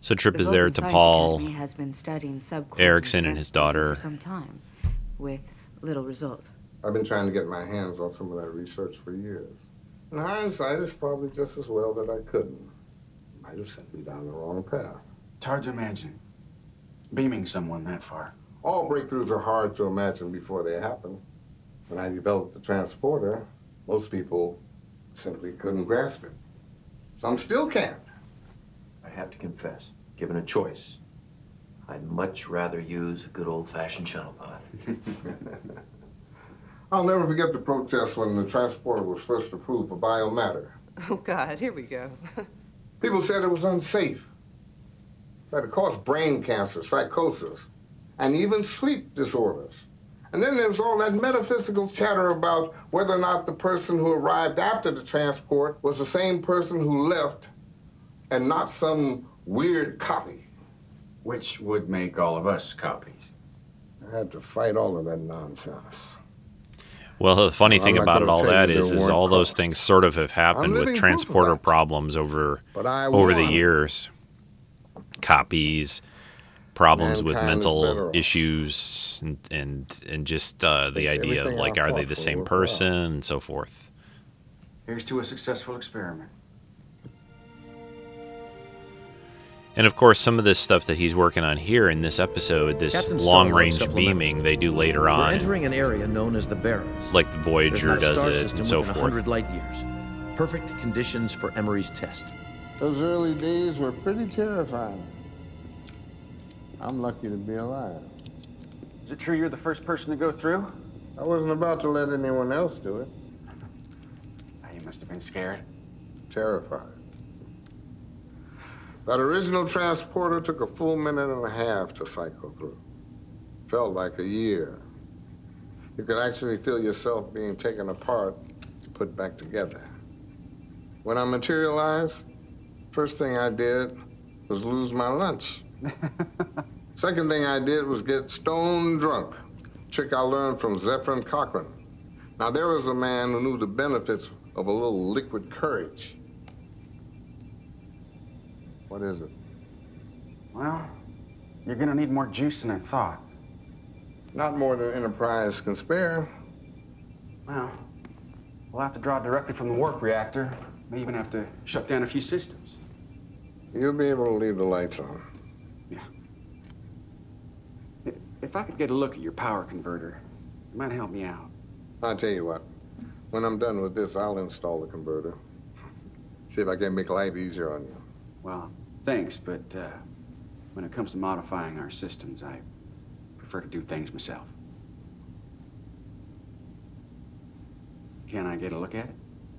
Speaker 6: So Trip
Speaker 19: The
Speaker 6: is there to Paul
Speaker 19: Academy has been studying
Speaker 6: Erickson and his daughter.
Speaker 19: for some time, with little result.
Speaker 15: I've been trying to get my hands on some of that research for years. In hindsight, it's probably just as well that I couldn't. Might have sent me down the wrong path.
Speaker 2: It's hard to imagine beaming someone that far.
Speaker 15: All breakthroughs are hard to imagine before they happen. When I developed the transporter, most people simply couldn't grasp it. Some still can't.
Speaker 14: I have to confess, given a choice, I'd much rather use a good old-fashioned shuttle pod.
Speaker 15: I'll never forget the protest when the transporter was first approved for biomatter.
Speaker 16: Oh, God, here we go.
Speaker 15: People said it was unsafe, that it caused brain cancer, psychosis, and even sleep disorders. And then there was all that metaphysical chatter about whether or not the person who arrived after the transport was the same person who left and not some weird copy.
Speaker 2: Which would make all of us copies.
Speaker 15: I had to fight all of that nonsense.
Speaker 6: Well, the funny
Speaker 15: Well,
Speaker 6: thing about it all
Speaker 15: tell
Speaker 6: that
Speaker 15: you there
Speaker 6: is, is
Speaker 15: weren't
Speaker 6: all those things sort of have happened with transporter problems over over the years. Copies, problems with
Speaker 15: Mankind is better
Speaker 6: mental issues, and and, and just uh, the
Speaker 15: Makes
Speaker 6: idea of like,
Speaker 15: I
Speaker 6: are they the same person, and so forth.
Speaker 2: Here's to a successful experiment.
Speaker 6: And of course, some of this stuff that he's working on here in this episode, this long range beaming, they do later
Speaker 18: We're
Speaker 6: on,
Speaker 18: entering an area known as the Barrens.
Speaker 6: like the
Speaker 18: There's
Speaker 6: Voyager
Speaker 18: not
Speaker 6: does
Speaker 18: star
Speaker 6: it
Speaker 18: system
Speaker 6: and so
Speaker 18: within
Speaker 6: forth.
Speaker 18: 100 light years. Perfect conditions for Emory's test.
Speaker 15: Those early days were pretty terrifying. I'm lucky to be alive.
Speaker 2: Is it true you're the first person to go through?
Speaker 15: I wasn't about to let anyone else do it.
Speaker 2: You must have been scared.
Speaker 15: Terrified. That original transporter took a full minute and a half to cycle through. Felt like a year. You could actually feel yourself being taken apart, put back together. When I materialized, first thing I did was lose my lunch. Second thing I did was get stone drunk. Trick I learned from Zefram Cochrane. Now, there was a man who knew the benefits of a little liquid courage. What is it?
Speaker 2: Well, you're gonna need more juice than I thought.
Speaker 15: Not more than Enterprise can spare.
Speaker 2: Well, we'll have to draw directly from the warp reactor. May even have to shut down a few systems.
Speaker 15: You'll be able to leave the lights on. Yeah.
Speaker 2: If I could get a look at your power converter, it might help me out.
Speaker 15: I'll tell you what. When I'm done with this, I'll install the converter. See if I can make life easier on you.
Speaker 2: Well, thanks, but uh, when it comes to modifying our systems, I prefer to do things myself. Can I get a look at it?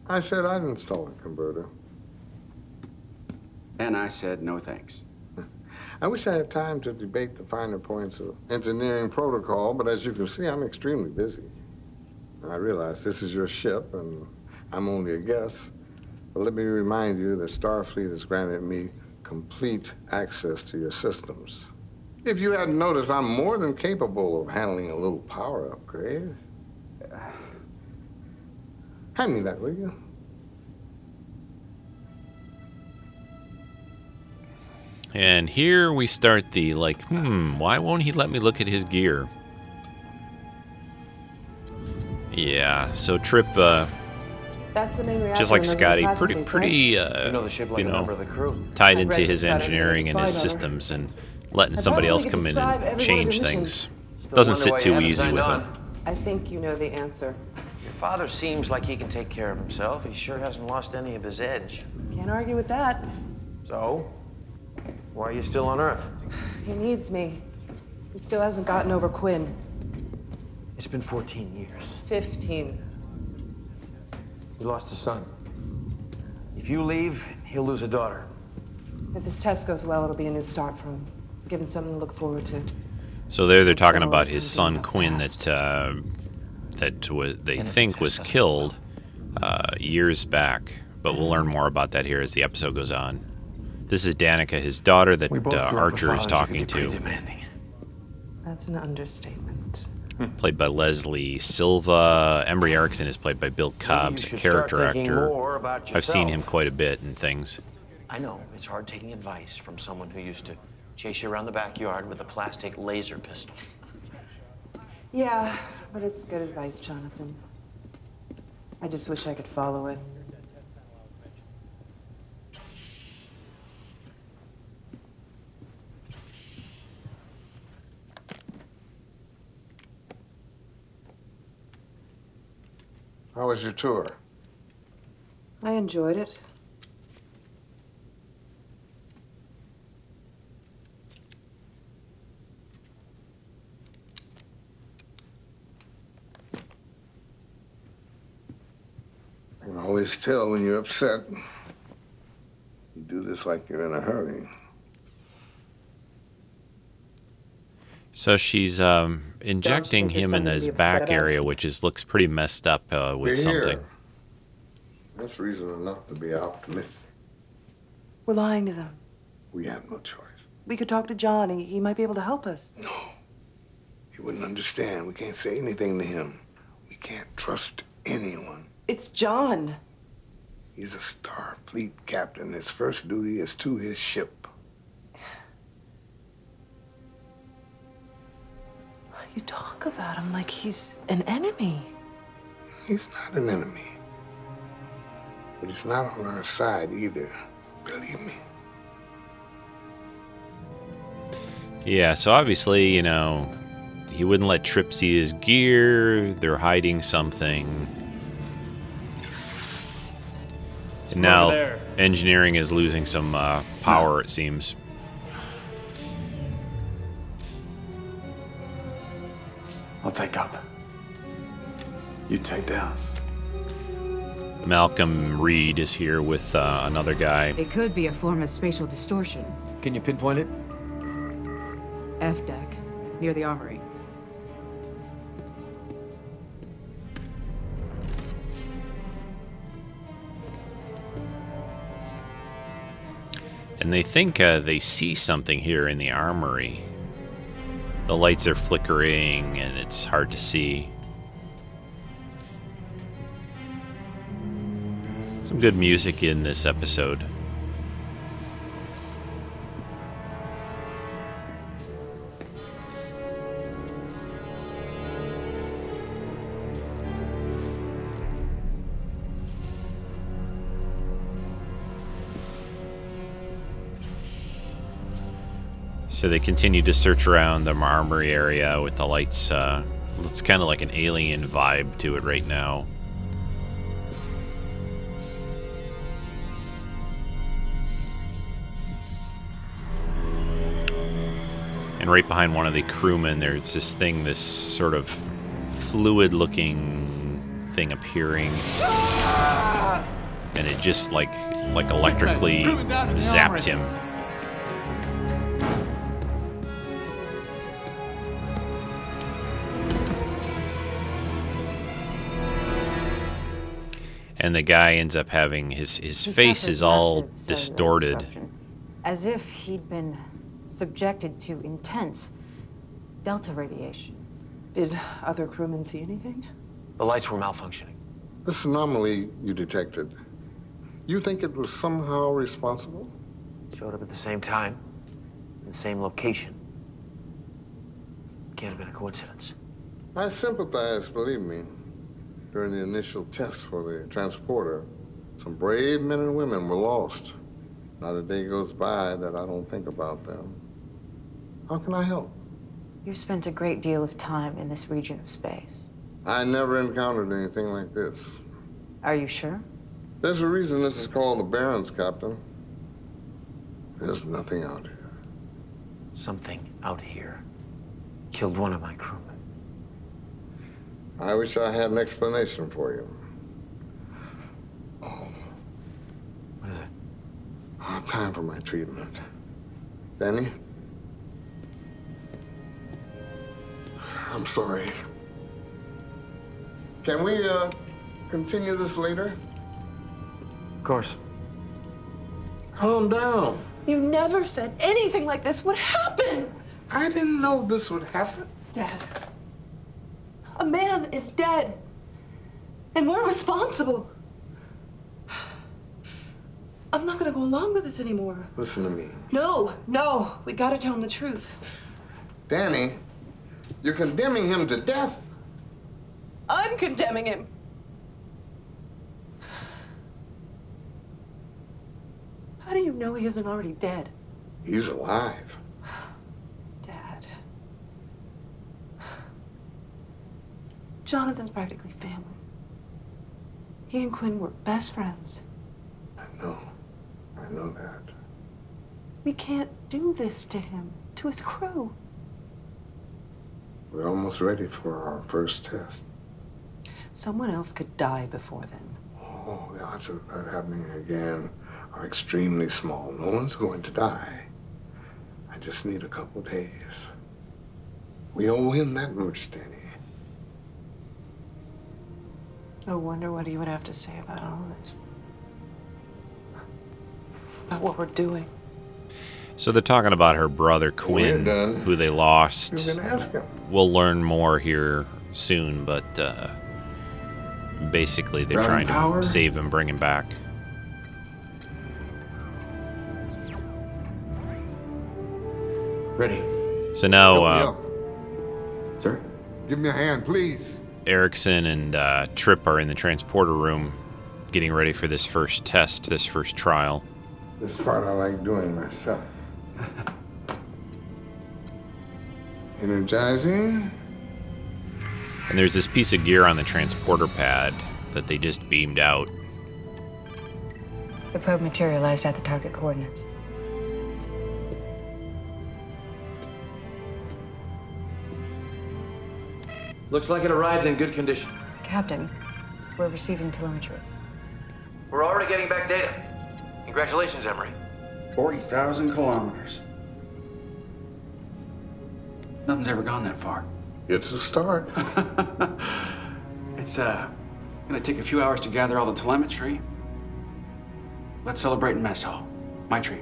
Speaker 15: I said I'd install the converter.
Speaker 2: And I said no thanks.
Speaker 15: I wish I had time to debate the finer points of engineering protocol, but as you can see, I'm extremely busy. I realize this is your ship, and I'm only a guest. But let me remind you that Starfleet has granted me complete access to your systems. If you hadn't noticed, I'm more than capable of handling a little power upgrade. Hand me that, will you?
Speaker 6: And here we start the like, hmm, why won't he let me look at his gear? Yeah, so Trip, uh,
Speaker 16: That's the main reaction.
Speaker 6: just like Scotty, pretty, pretty, uh,
Speaker 14: You know the ship like
Speaker 6: you know,
Speaker 14: the crew.
Speaker 6: tied
Speaker 16: I've
Speaker 6: into his engineering and his
Speaker 16: you can find on her.
Speaker 6: systems and letting
Speaker 16: I
Speaker 6: somebody else come in and
Speaker 16: every one of
Speaker 6: change things.
Speaker 16: missions.
Speaker 6: Doesn't sit too easy with
Speaker 14: on.
Speaker 6: him.
Speaker 16: I think you know the answer.
Speaker 14: Your father seems like he can take care of himself. He sure hasn't lost any of his edge.
Speaker 16: Can't argue with that.
Speaker 14: So, why are you still on Earth?
Speaker 16: He needs me. He still hasn't gotten over Quinn.
Speaker 14: It's been 14 years.
Speaker 16: 15.
Speaker 14: He lost a son. If you leave, he'll lose a daughter.
Speaker 16: If this test goes well, it'll be a new start for him. Give him something to look forward to.
Speaker 6: So there they're talking about his son Quinn that uh, that was, they think was killed uh, years back, but we'll learn more about that here as the episode goes on. This is Danica, his daughter that uh,
Speaker 14: grew up with
Speaker 6: Archer is
Speaker 14: fathers who
Speaker 6: talking
Speaker 14: could be pretty
Speaker 6: to,
Speaker 14: demanding.
Speaker 16: That's an understatement.
Speaker 6: Played by Leslie Silva. Emory Erickson is played by Bill Cobbs, a character actor. I've seen him quite a bit in things.
Speaker 14: I know it's hard taking advice from someone who used to chase you around the backyard with a plastic laser pistol.
Speaker 16: Yeah, but it's good advice, Jonathan. I just wish I could follow it.
Speaker 15: How was your tour?
Speaker 16: I enjoyed it.
Speaker 15: I can always tell when you're upset. You do this like you're in a hurry.
Speaker 6: So she's um, injecting
Speaker 16: think
Speaker 6: him in his back area, which is looks pretty messed up uh, with
Speaker 15: You're here.
Speaker 6: something.
Speaker 15: That's reason enough to be optimistic.
Speaker 16: We're lying to them.
Speaker 15: We have no choice.
Speaker 16: We could talk to John. He, he might be able to help us. No.
Speaker 15: He wouldn't understand. We can't say anything to him. We can't trust anyone.
Speaker 16: It's John.
Speaker 15: He's a Starfleet captain. His first duty is to his ship.
Speaker 16: You talk about him like he's an enemy.
Speaker 15: He's not an enemy. But he's not on our side either. Believe me.
Speaker 6: Yeah, so obviously, you know, he wouldn't let Trip see his gear. They're hiding something. And now
Speaker 20: there.
Speaker 6: engineering is losing some uh, power, it seems.
Speaker 20: I'll take up. You take down.
Speaker 6: Malcolm Reed is here with uh, another guy.
Speaker 19: It could be a form of spatial distortion.
Speaker 18: Can you pinpoint it?
Speaker 19: F deck, near the armory.
Speaker 6: And they think uh, they see something here in the armory. The lights are flickering and it's hard to see. Some good music in this episode. So they continue to search around the armory area with the lights. Uh, it's kind of like an alien vibe to it right now. And right behind one of the crewmen, there's this thing, this sort of fluid looking thing appearing. And it just like like electrically zapped him. And the guy ends up having his his
Speaker 1: He
Speaker 6: face is all distorted.
Speaker 1: As if he'd been subjected to intense delta radiation.
Speaker 16: Did other crewmen see anything?
Speaker 14: The lights were malfunctioning.
Speaker 15: This anomaly you detected, you think it was somehow responsible?
Speaker 14: Showed up at the same time, in the same location. Can't have been a coincidence.
Speaker 15: I sympathize, believe me. During the initial test for the transporter, some brave men and women were lost. Not a day goes by that I don't think about them. How can I help?
Speaker 1: You've spent a great deal of time in this region of space.
Speaker 15: I never encountered anything like this.
Speaker 1: Are you sure?
Speaker 15: There's a reason this is called the Barrens, Captain. There's nothing out here.
Speaker 14: Something out here killed one of my crewmen.
Speaker 15: I wish I had an explanation for you. Oh.
Speaker 14: What is it?
Speaker 15: Oh, time for my treatment. Danny? I'm sorry. Can we, uh, continue this later?
Speaker 14: Of course.
Speaker 15: Calm down.
Speaker 16: You never said anything like this would happen!
Speaker 15: I didn't know this would happen.
Speaker 16: Dad. A man is dead. And we're responsible. I'm not gonna go along with this anymore.
Speaker 15: Listen to me.
Speaker 16: No, no, we gotta tell him the truth.
Speaker 15: Danny, you're condemning him to death.
Speaker 16: I'm condemning him. How do you know he isn't already dead?
Speaker 15: He's alive.
Speaker 16: Dad. Jonathan's practically family. He and Quinn were best friends.
Speaker 15: I know. I know that.
Speaker 16: We can't do this to him, to his crew.
Speaker 15: We're almost ready for our first test.
Speaker 16: Someone else could die before then.
Speaker 15: Oh, the odds of that happening again are extremely small. No one's going to die. I just need a couple days. We owe him that much, Danny.
Speaker 16: I wonder what he would have to say about all this. About what we're doing.
Speaker 6: So they're talking about her brother Quinn,
Speaker 15: done.
Speaker 6: who they lost.
Speaker 15: Ask him.
Speaker 6: We'll learn more here soon, but uh, basically they're
Speaker 15: Ground
Speaker 6: trying
Speaker 15: power?
Speaker 6: to save him, bring him back.
Speaker 14: Ready.
Speaker 6: So now uh.
Speaker 14: Sir?
Speaker 15: Give me a hand, please.
Speaker 6: Erickson and uh, Trip are in the transporter room, getting ready for this first test, this first trial.
Speaker 15: This part I like doing myself. Energizing.
Speaker 6: And there's this piece of gear on the transporter pad that they just beamed out.
Speaker 1: The probe materialized at the target coordinates.
Speaker 18: Looks like it arrived in good condition.
Speaker 1: Captain, we're receiving telemetry.
Speaker 18: We're already getting back data. Congratulations, Emory.
Speaker 2: 40,000 kilometers. Nothing's ever gone that far.
Speaker 15: It's a start.
Speaker 2: It's uh, gonna take a few hours to gather all the telemetry. Let's celebrate in mess hall. My treat.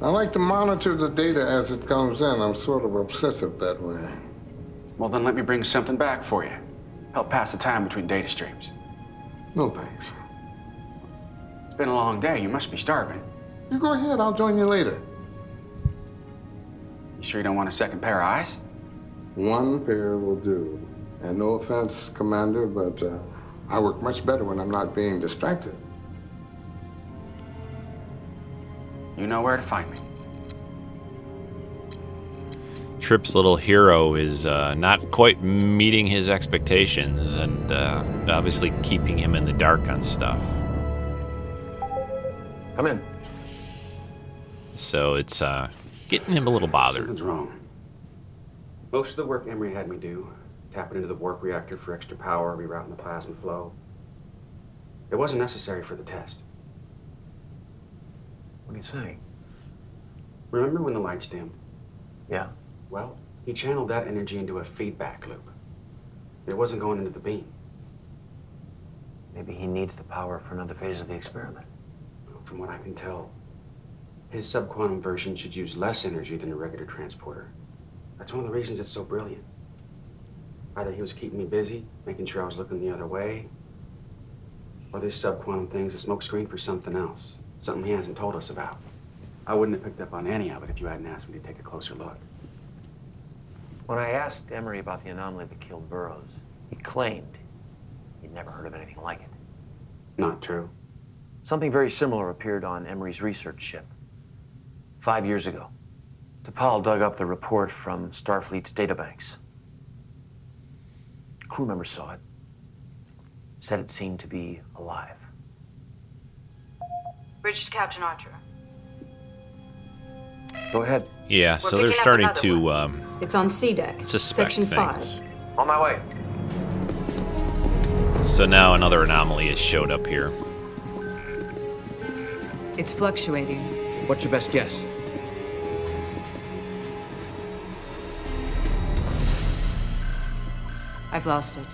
Speaker 15: I like to monitor the data as it comes in. I'm sort of obsessive that way.
Speaker 2: Well, then let me bring something back for you. Help pass the time between data streams.
Speaker 15: No thanks.
Speaker 2: It's been a long day. You must be starving.
Speaker 15: You go ahead. I'll join you later.
Speaker 2: You sure you don't want a second pair of eyes?
Speaker 15: One pair will do. And no offense, Commander, but uh, I work much better when I'm not being distracted.
Speaker 2: You know where to find me.
Speaker 6: Trip's little hero is uh, not quite meeting his expectations and uh, obviously keeping him in the dark on stuff.
Speaker 18: Come in.
Speaker 6: So it's uh, getting him a little bothered.
Speaker 2: Something's wrong. Most of the work Emory had me do, tapping into the warp reactor for extra power, rerouting the plasma flow, it wasn't necessary for the test.
Speaker 18: What are you saying?
Speaker 2: Remember when the lights dimmed?
Speaker 18: Yeah.
Speaker 2: Well, he channeled that energy into a feedback loop. It wasn't going into the beam.
Speaker 14: Maybe he needs the power for another phase of the experiment.
Speaker 2: From what I can tell, his subquantum version should use less energy than a regular transporter. That's one of the reasons it's so brilliant. Either he was keeping me busy, making sure I was looking the other way, or this subquantum thing's a smokescreen for something else, something he hasn't told us about. I wouldn't have picked up on any of it if you hadn't asked me to take a closer look.
Speaker 14: When I asked Emory about the anomaly that killed Burroughs, he claimed he'd never heard of anything like it.
Speaker 2: Not true.
Speaker 14: Something very similar appeared on Emory's research ship. Five years ago, T'Pol dug up the report from Starfleet's databanks. Crew members saw it, said it seemed to be alive.
Speaker 19: Bridge to Captain Archer.
Speaker 14: Go ahead.
Speaker 6: Yeah,
Speaker 19: We're
Speaker 6: so they're
Speaker 19: picking up
Speaker 6: starting
Speaker 19: another
Speaker 6: to um,
Speaker 19: It's on C deck.
Speaker 6: suspect
Speaker 19: Section
Speaker 6: things.
Speaker 19: 5.
Speaker 14: On my way.
Speaker 6: So now another anomaly has showed up here.
Speaker 19: It's fluctuating.
Speaker 18: What's your best guess?
Speaker 19: I've lost it.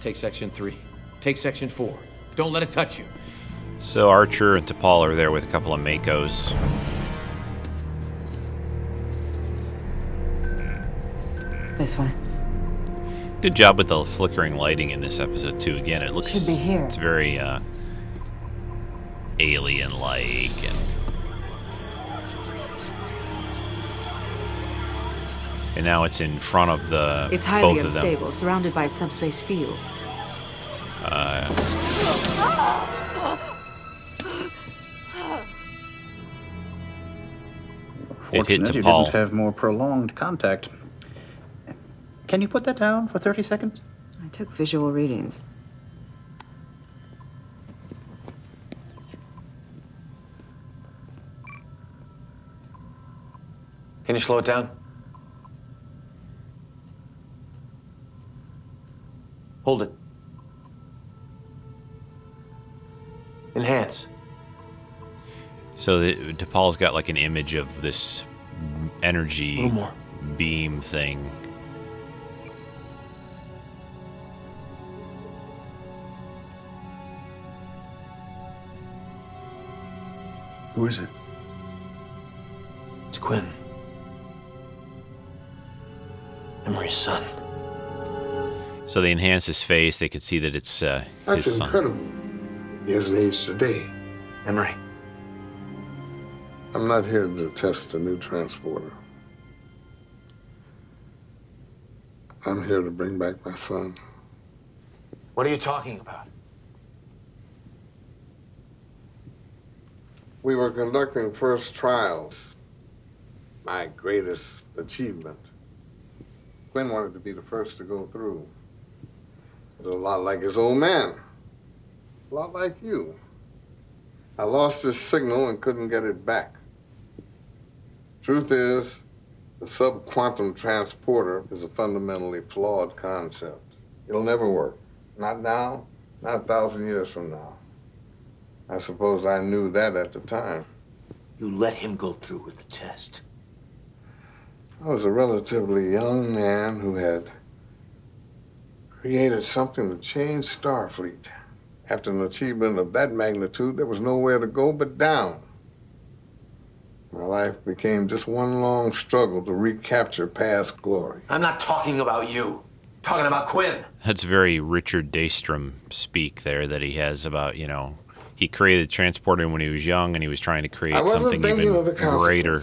Speaker 18: Take section three. Take section four. Don't let it touch you.
Speaker 6: So Archer and T'Pol are there with a couple of MACOs.
Speaker 1: This way.
Speaker 6: Good job with the flickering lighting in this episode too. Again, it looks
Speaker 1: Should be here.
Speaker 6: it's very uh, alien-like and and now it's in front of the
Speaker 19: It's highly
Speaker 6: both of them.
Speaker 19: unstable, surrounded by a subspace field.
Speaker 6: Uh, It hit
Speaker 21: Fortunate you didn't have more prolonged contact. Can you put that down for 30 seconds?
Speaker 19: I took visual readings.
Speaker 14: Can you slow it down? Hold it. Enhance.
Speaker 6: So the, T'Pol's got like an image of this energy beam thing.
Speaker 20: Who is it?
Speaker 14: It's Quinn. Emory's son.
Speaker 6: So they enhance his face. They could see that it's uh,
Speaker 15: That's
Speaker 6: his son.
Speaker 15: incredible. He hasn't aged a day.
Speaker 14: Emory.
Speaker 15: I'm not here to test a new transporter. I'm here to bring back my son.
Speaker 14: What are you talking about?
Speaker 15: We were conducting first trials. My greatest achievement. Quinn wanted to be the first to go through. It was a lot like his old man. A lot like you. I lost his signal and couldn't get it back. Truth is, the subquantum transporter is a fundamentally flawed concept. It'll never work. Not now, not a thousand years from now. I suppose I knew that at the time.
Speaker 14: You let him go through with the test.
Speaker 15: I was a relatively young man who had created something to change Starfleet. After an achievement of that magnitude, there was nowhere to go but down. My life became just one long struggle to recapture past glory.
Speaker 14: I'm not talking about you. I'm talking about Quinn.
Speaker 6: That's very Richard Daystrom speak there that he has about, you know, he created transporter when he was young and he was trying to create something even
Speaker 15: of the
Speaker 6: greater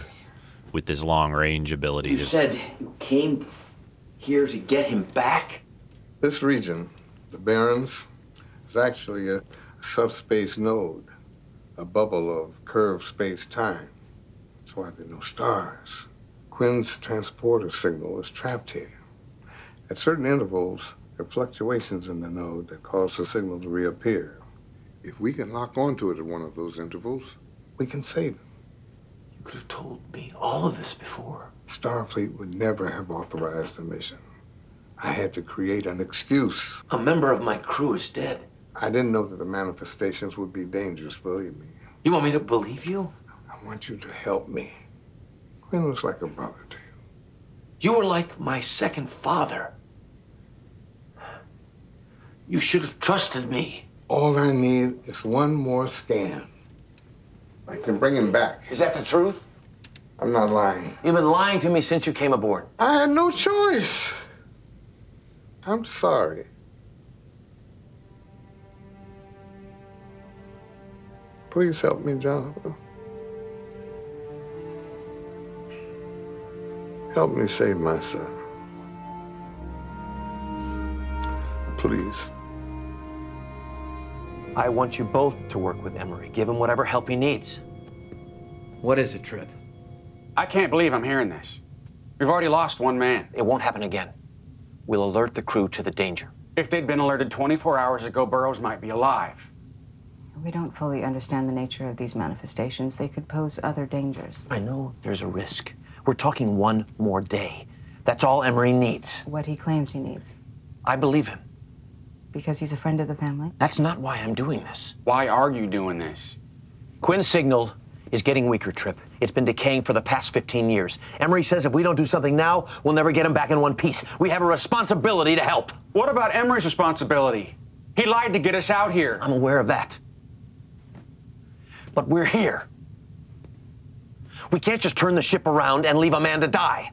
Speaker 6: with his long range ability
Speaker 14: You
Speaker 6: to
Speaker 14: said you came here to get him back?
Speaker 15: This region, the Barrens, is actually a subspace node, a bubble of curved space-time. That's why there are no stars. Quinn's transporter signal is trapped here. At certain intervals, there are fluctuations in the node that cause the signal to reappear. If we can lock onto it at one of those intervals, we can save it.
Speaker 14: You could have told me all of this before.
Speaker 15: Starfleet would never have authorized the mission. I had to create an excuse.
Speaker 14: A member of my crew is dead.
Speaker 15: I didn't know that the manifestations would be dangerous, believe me.
Speaker 14: You want me to believe you?
Speaker 15: I want you to help me. Quinn was like a brother to you.
Speaker 14: You were like my second father. You should have trusted me.
Speaker 15: All I need is one more scan. I can bring him back.
Speaker 14: Is that the truth?
Speaker 15: I'm not lying.
Speaker 14: You've been lying to me since you came aboard.
Speaker 15: I had no choice. I'm sorry. Please help me, Jonathan. Help me save my son. Please.
Speaker 14: I want you both to work with Emory. Give him whatever help he needs. What is it, Trip?
Speaker 2: I can't believe I'm hearing this. We've already lost one man.
Speaker 14: It won't happen again. We'll alert the crew to the danger.
Speaker 2: If they'd been alerted 24 hours ago, Burroughs might be alive.
Speaker 19: We don't fully understand the nature of these manifestations. They could pose other dangers.
Speaker 14: I know there's a risk. We're talking one more day. That's all Emory needs.
Speaker 19: What he claims he needs.
Speaker 14: I believe him.
Speaker 19: Because he's a friend of the family?
Speaker 14: That's not why I'm doing this.
Speaker 2: Why are you doing this?
Speaker 14: Quinn's signal is getting weaker, Trip. It's been decaying for the past 15 years. Emory says if we don't do something now, we'll never get him back in one piece. We have a responsibility to help.
Speaker 2: What about Emory's responsibility? He lied to get us out here.
Speaker 14: I'm aware of that. But we're here. We can't just turn the ship around and leave a man to die.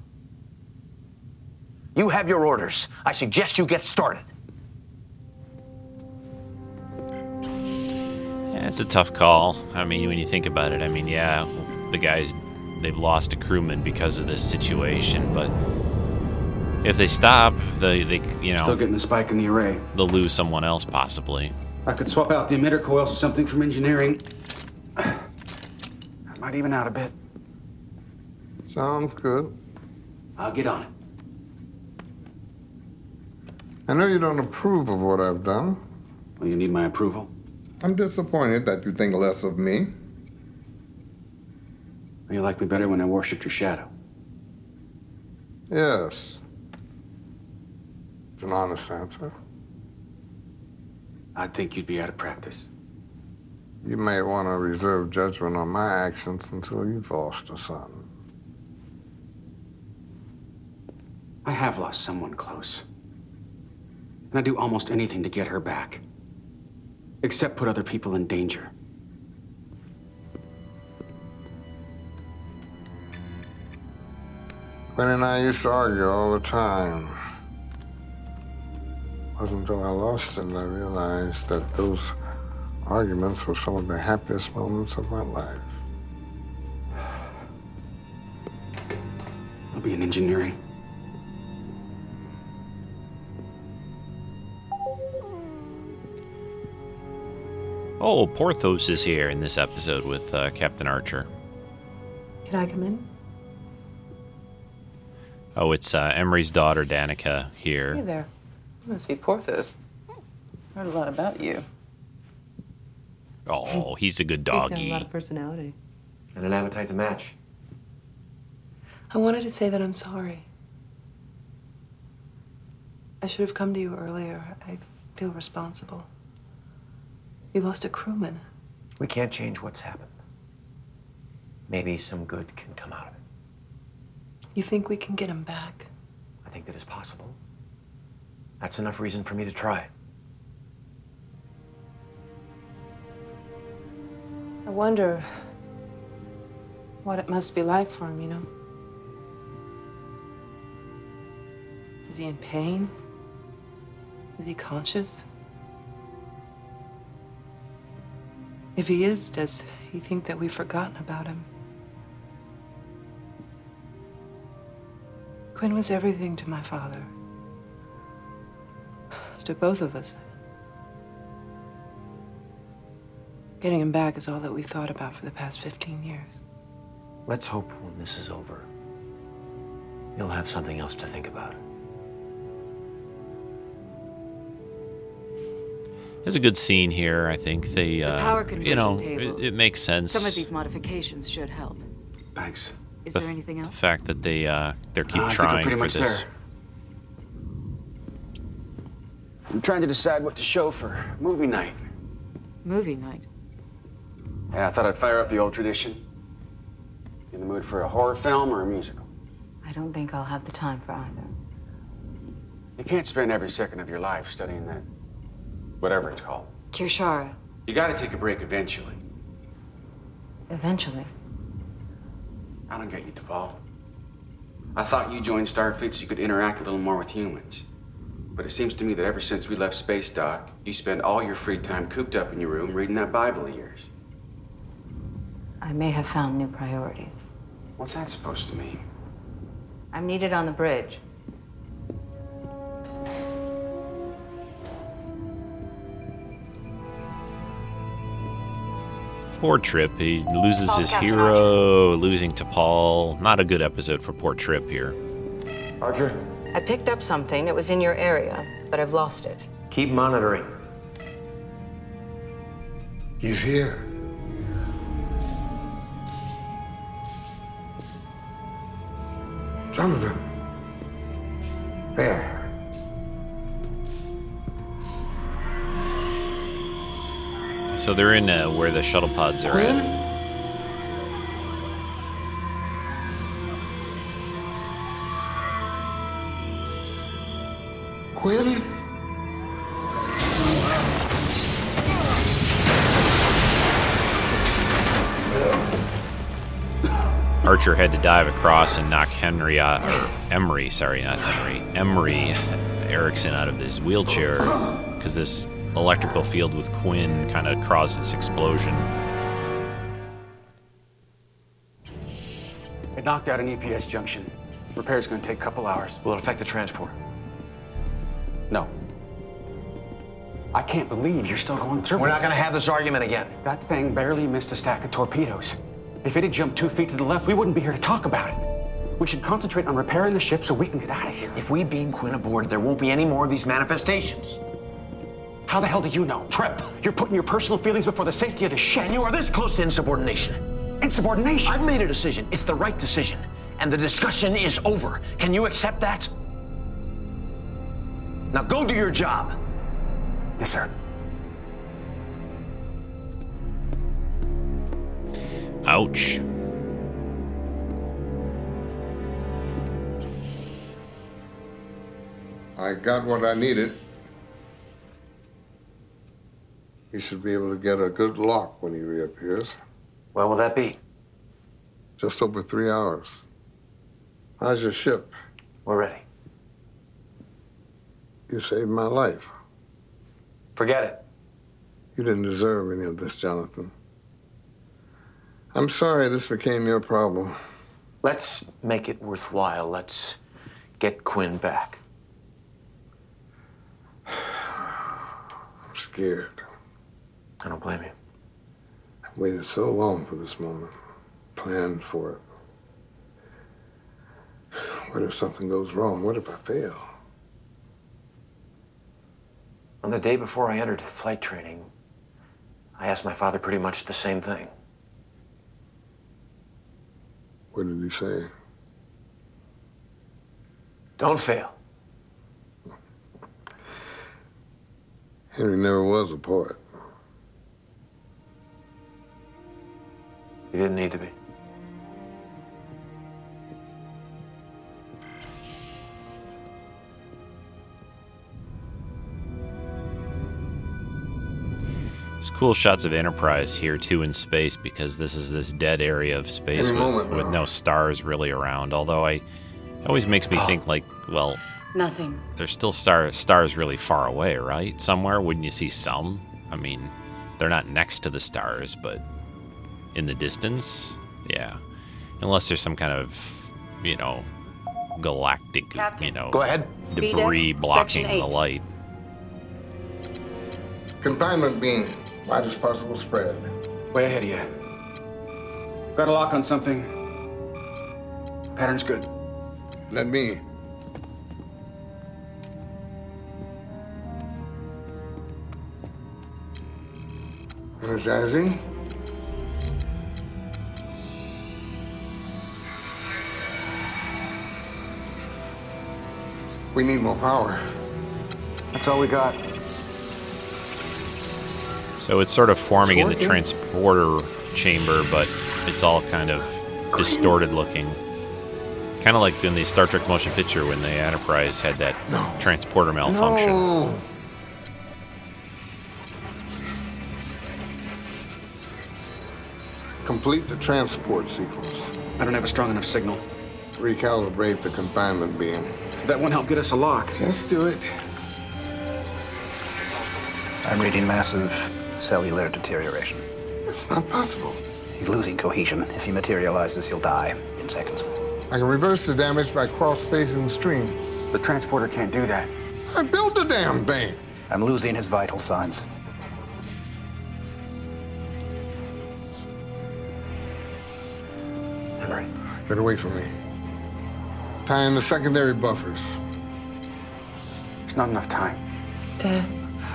Speaker 14: You have your orders. I suggest you get started.
Speaker 6: It's a tough call. I mean, when you think about it, I mean, yeah, the guys they've lost a crewman because of this situation, but if they stop, they they you know
Speaker 2: Still getting a spike in the array.
Speaker 6: they'll lose someone else possibly.
Speaker 2: I could swap out the emitter coils for something from engineering. I might even out a bit.
Speaker 15: Sounds good.
Speaker 2: I'll get on it.
Speaker 15: I know you don't approve of what I've done.
Speaker 2: Well, you need my approval.
Speaker 15: I'm disappointed that you think less of me.
Speaker 2: You liked me better when I worshipped your shadow.
Speaker 15: Yes. It's an honest answer.
Speaker 2: I'd think you'd be out of practice.
Speaker 15: You may want to reserve judgment on my actions until you've lost a son.
Speaker 2: I have lost someone close. And I'd do almost anything to get her back. Except put other people in danger.
Speaker 15: Quinn and I used to argue all the time. It wasn't until I lost him that I realized that those arguments were some of the happiest moments of my life.
Speaker 2: I'll be in engineering.
Speaker 6: Oh, Porthos is here in this episode with uh, Captain Archer.
Speaker 16: Can I come in?
Speaker 6: Oh, it's uh, Emory's daughter, Danica, here.
Speaker 16: Hey there. You must be Porthos. I Heard a lot about you.
Speaker 6: Oh, he's a good doggy.
Speaker 16: He's got a lot of personality.
Speaker 14: And an appetite to match.
Speaker 16: I wanted to say that I'm sorry. I should have come to you earlier. I feel responsible. We lost a crewman.
Speaker 14: We can't change what's happened. Maybe some good can come out of it.
Speaker 16: You think we can get him back?
Speaker 14: I think that is possible. That's enough reason for me to try.
Speaker 16: I wonder what it must be like for him, you know? Is he in pain? Is he conscious? If he is, does he think that we've forgotten about him? Quinn was everything to my father. To both of us. Getting him back is all that we've thought about for the past 15 years.
Speaker 14: Let's hope when this is over, you'll have something else to think about.
Speaker 6: There's a good scene here. I think they, uh,
Speaker 22: power
Speaker 6: you know, it, it makes sense.
Speaker 22: Some of these modifications should help.
Speaker 2: Thanks.
Speaker 22: Is
Speaker 6: The
Speaker 22: there
Speaker 6: f-
Speaker 22: anything
Speaker 6: The
Speaker 22: else?
Speaker 6: fact that they uh, they keep
Speaker 2: Uh, I think we're
Speaker 6: trying for
Speaker 2: much
Speaker 6: this.
Speaker 2: there. I'm trying to decide what to show for movie night.
Speaker 22: Movie night.
Speaker 2: Yeah, I thought I'd fire up the old tradition. In the mood for a horror film or a musical?
Speaker 19: I don't think I'll have the time for either.
Speaker 2: You can't spend every second of your life studying that, whatever it's called.
Speaker 19: Kir'Shara,
Speaker 2: You gotta take a break eventually.
Speaker 19: eventually.
Speaker 2: I don't get you, T'Pol. I thought you joined Starfleet so you could interact a little more with humans. But it seems to me that ever since we left Space Dock, you spend all your free time cooped up in your room reading that Bible of yours.
Speaker 19: I may have found new priorities.
Speaker 2: What's that supposed to mean?
Speaker 19: I'm needed on the bridge.
Speaker 6: Poor Trip. He loses
Speaker 19: Paul,
Speaker 6: his
Speaker 19: Captain
Speaker 6: hero, losing T'Pol. Not a good episode for poor Trip here.
Speaker 14: Archer,
Speaker 19: I picked up something. It was in your area, but I've lost it.
Speaker 14: keep monitoring.
Speaker 15: He's here. Jonathan. There.
Speaker 6: So they're in uh, where the shuttle pods are at.
Speaker 15: Quinn?
Speaker 6: Archer had to dive across and knock Henry, uh, or Emory, sorry, not Henry, Emory Erickson out of his wheelchair because this electrical field with Quinn kind of caused this explosion.
Speaker 2: It knocked out an EPS junction. Repair's gonna take a couple hours.
Speaker 14: Will it affect the transport?
Speaker 2: No. I can't believe you're still going through
Speaker 14: We're not gonna have this argument again.
Speaker 2: That thing barely missed a stack of torpedoes. If it had jumped two feet to the left, we wouldn't be here to talk about it. We should concentrate on repairing the ship so we can get out of here.
Speaker 14: If we beam Quinn aboard, there won't be any more of these manifestations.
Speaker 2: How the hell do you know?
Speaker 14: Trip,
Speaker 2: You're putting your personal feelings before the safety of the ship.
Speaker 14: and you are this close to insubordination.
Speaker 2: Insubordination.
Speaker 14: I've made a decision. It's the right decision. And the discussion is over. Can you accept that? Now go do your job.
Speaker 2: Yes, sir.
Speaker 6: Ouch.
Speaker 15: I got what I needed. He should be able to get a good lock when he reappears.
Speaker 14: When will that be?
Speaker 15: Just over three hours. How's your ship?
Speaker 14: We're ready.
Speaker 15: You saved my life.
Speaker 14: Forget it.
Speaker 15: You didn't deserve any of this, Jonathan. I'm sorry this became your problem.
Speaker 14: Let's make it worthwhile. Let's get Quinn back.
Speaker 15: I'm scared.
Speaker 14: I don't blame you.
Speaker 15: I waited so long for this moment, planned for it. What if something goes wrong? What if I fail?
Speaker 14: On the day before I entered flight training, I asked my father pretty much the same thing.
Speaker 15: What did he say?
Speaker 14: Don't fail.
Speaker 15: Henry never was a poet.
Speaker 14: You didn't need to be.
Speaker 6: There's cool shots of Enterprise here too in space because this is this dead area of space with,
Speaker 15: moment
Speaker 6: with no stars really around. Although I, it always makes me ah. think like, well,
Speaker 22: Nothing.
Speaker 6: there's still star stars really far away, right? Somewhere wouldn't you see some? I mean, they're not next to the stars, but in the distance, yeah. Unless there's some kind of, you know, galactic, you know,
Speaker 14: Go ahead.
Speaker 6: debris
Speaker 14: B-Deck,
Speaker 6: blocking the light.
Speaker 15: Confinement beam, widest possible spread.
Speaker 2: Way ahead of you. Got a lock on something. Pattern's good.
Speaker 15: Let me. Energizing. We need more power.
Speaker 2: That's all we got.
Speaker 6: So it's sort of forming in the transporter chamber, but it's all kind of distorted looking. Kind of like in the Star Trek motion picture when the Enterprise had that transporter malfunction.
Speaker 15: No. Complete the transport sequence.
Speaker 2: I don't have a strong enough signal.
Speaker 15: Recalibrate the confinement beam.
Speaker 2: That won't help get us a lock.
Speaker 15: Let's do it.
Speaker 21: I'm reading massive cellular deterioration.
Speaker 15: It's not possible.
Speaker 21: He's losing cohesion. If he materializes, he'll die in seconds.
Speaker 15: I can reverse the damage by cross-facing the stream.
Speaker 2: The transporter can't do that.
Speaker 15: I built the damn thing.
Speaker 21: I'm losing his vital signs.
Speaker 14: Henry.
Speaker 15: Get away from me. Tie in the secondary buffers.
Speaker 2: There's not enough time.
Speaker 16: Dad,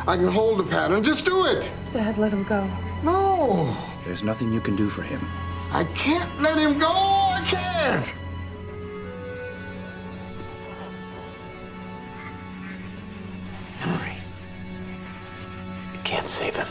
Speaker 15: I can hold the pattern. Just do it.
Speaker 16: Dad, let him go.
Speaker 15: No.
Speaker 21: There's nothing you can do for him.
Speaker 15: I can't let him go. I can't.
Speaker 14: Henry. You can't save him.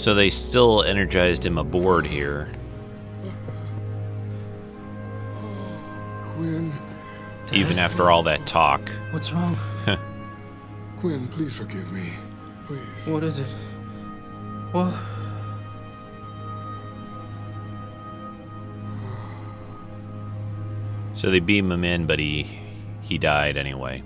Speaker 6: So they still energized him aboard here.
Speaker 15: Gwen.
Speaker 6: Even after all that talk.
Speaker 20: What's wrong?
Speaker 15: Quinn, please forgive me. Please.
Speaker 20: What is it? What?
Speaker 6: So they beam him in, but he he died anyway.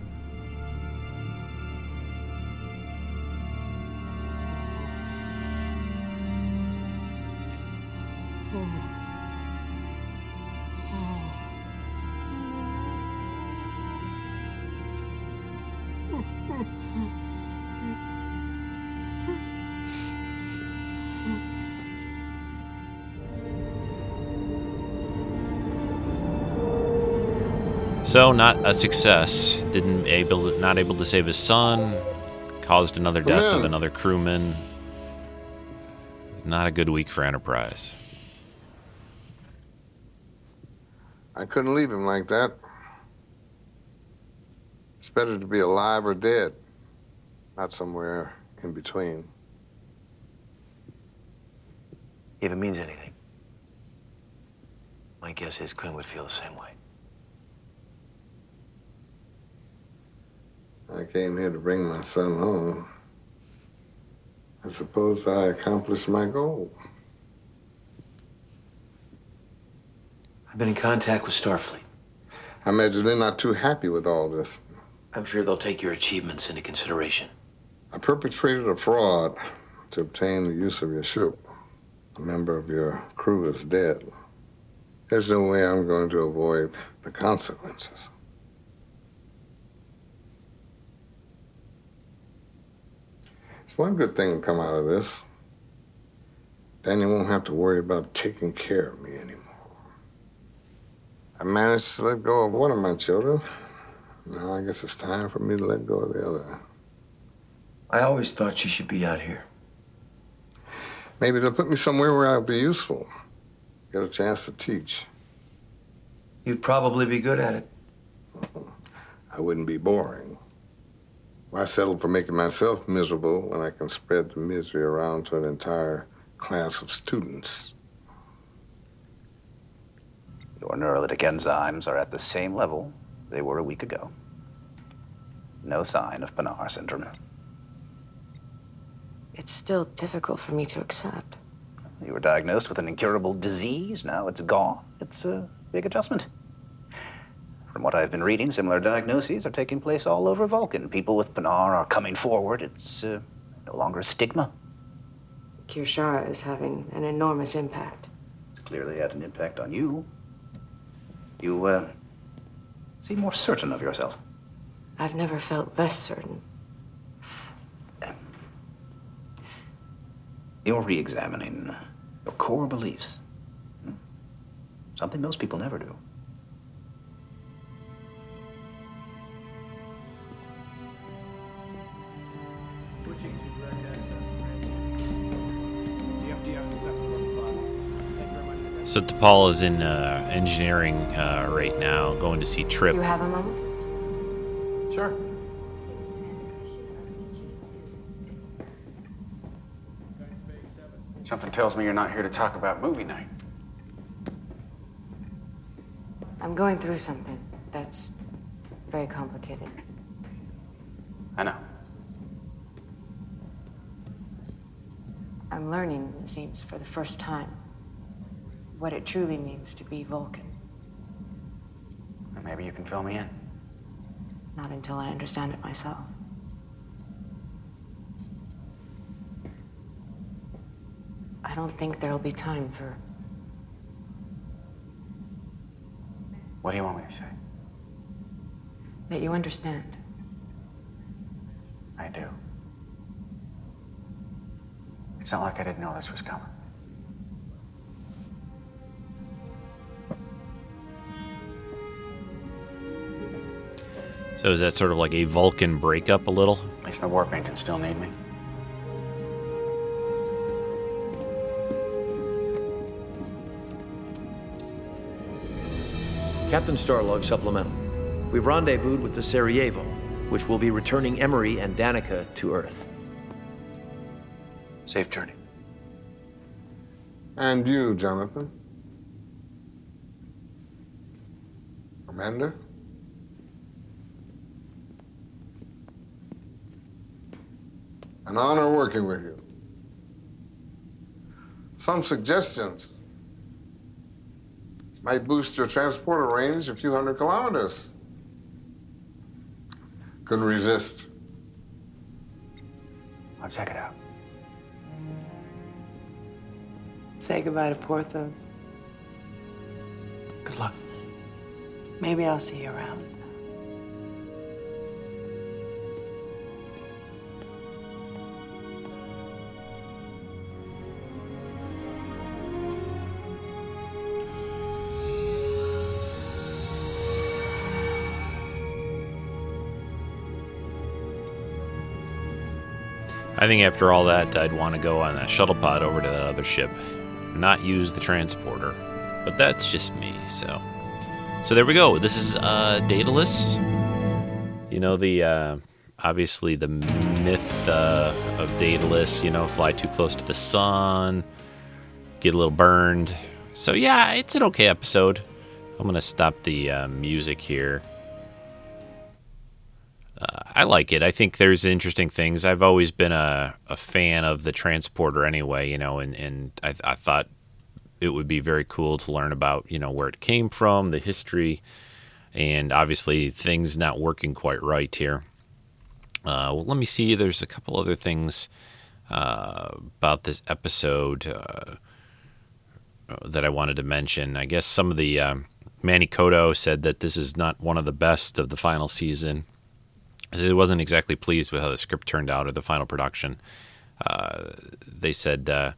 Speaker 6: So not a success. Didn't able not able to save his son. Caused another death of another crewman. Not a good week for Enterprise.
Speaker 15: I couldn't leave him like that. It's better to be alive or dead, not somewhere in between.
Speaker 14: If it means anything. My guess is Quinn would feel the same way.
Speaker 15: I came here to bring my son home. I suppose I accomplished my goal.
Speaker 14: I've been in contact with Starfleet.
Speaker 15: I imagine they're not too happy with all this.
Speaker 14: I'm sure they'll take your achievements into consideration.
Speaker 15: I perpetrated a fraud to obtain the use of your ship. A member of your crew is dead. There's no way I'm going to avoid the consequences. One good thing to come out of this. Danny won't have to worry about taking care of me anymore. I managed to let go of one of my children. Now I guess it's time for me to let go of the other.
Speaker 14: I always thought you should be out here.
Speaker 15: Maybe they'll put me somewhere where I'll be useful. Get a chance to teach.
Speaker 14: You'd probably be good at it.
Speaker 15: I wouldn't be boring. Why settle for making myself miserable when I can spread the misery around to an entire class of students?
Speaker 21: Your neurolytic enzymes are at the same level they were a week ago. No sign of Pa'nar syndrome.
Speaker 23: It's still difficult for me to accept.
Speaker 21: You were diagnosed with an incurable disease. Now it's gone. It's a big adjustment. From what I've been reading, similar diagnoses are taking place all over Vulcan. People with Pa'nar are coming forward. It's uh, no longer a stigma.
Speaker 23: Kir'Shara is having an enormous impact.
Speaker 21: It's clearly had an impact on you. You uh, seem more certain of yourself.
Speaker 23: I've never felt less certain.
Speaker 21: You're re examining your core beliefs. Hmm? Something most people never do.
Speaker 6: So T'Pol is in uh, engineering uh, right now, going to see Trip.
Speaker 23: Do you have a moment?
Speaker 2: Sure. Something tells me you're not here to talk about movie night.
Speaker 23: I'm going through something that's very complicated.
Speaker 2: I know.
Speaker 23: I'm learning, it seems, for the first time, what it truly means to be Vulcan.
Speaker 2: Maybe you can fill me in.
Speaker 23: Not until I understand it myself. I don't think there'll be time for.
Speaker 2: What do you want me to say?
Speaker 23: that you understand.
Speaker 2: I do. It's not like I didn't know this was coming.
Speaker 6: So is that sort of like a Vulcan breakup a little?
Speaker 2: At least my warpaint can still need me.
Speaker 18: Captain Starlog Supplemental. We've rendezvoused with the Sarajevo, which will be returning Emory and Danica to Earth.
Speaker 14: Safe journey.
Speaker 15: And you, Jonathan? Amanda? An honor working with you. Some suggestions might boost your transporter range a few hundred kilometers. Couldn't resist.
Speaker 2: I'll check it out.
Speaker 16: Say goodbye to Porthos.
Speaker 2: Good luck.
Speaker 16: Maybe I'll see you around.
Speaker 6: I think after all that, I'd want to go on that shuttle pod over to that other ship, not use the transporter. But that's just me. So, so there we go. This is uh, Daedalus. You know the uh, obviously the myth uh, of Daedalus. You know, fly too close to the sun, get a little burned. So yeah, it's an okay episode. I'm gonna stop the uh, music here. Uh, I like it. I think there's interesting things. I've always been a, a fan of the transporter anyway, you know, and, and I, I thought it would be very cool to learn about, you know, where it came from, the history, and obviously things not working quite right here. Uh, well, let me see. There's a couple other things uh, about this episode uh, that I wanted to mention. I guess some of the um, Manny Coto said that this is not one of the best of the final season. It wasn't exactly pleased with how the script turned out or the final production. Uh, they said uh,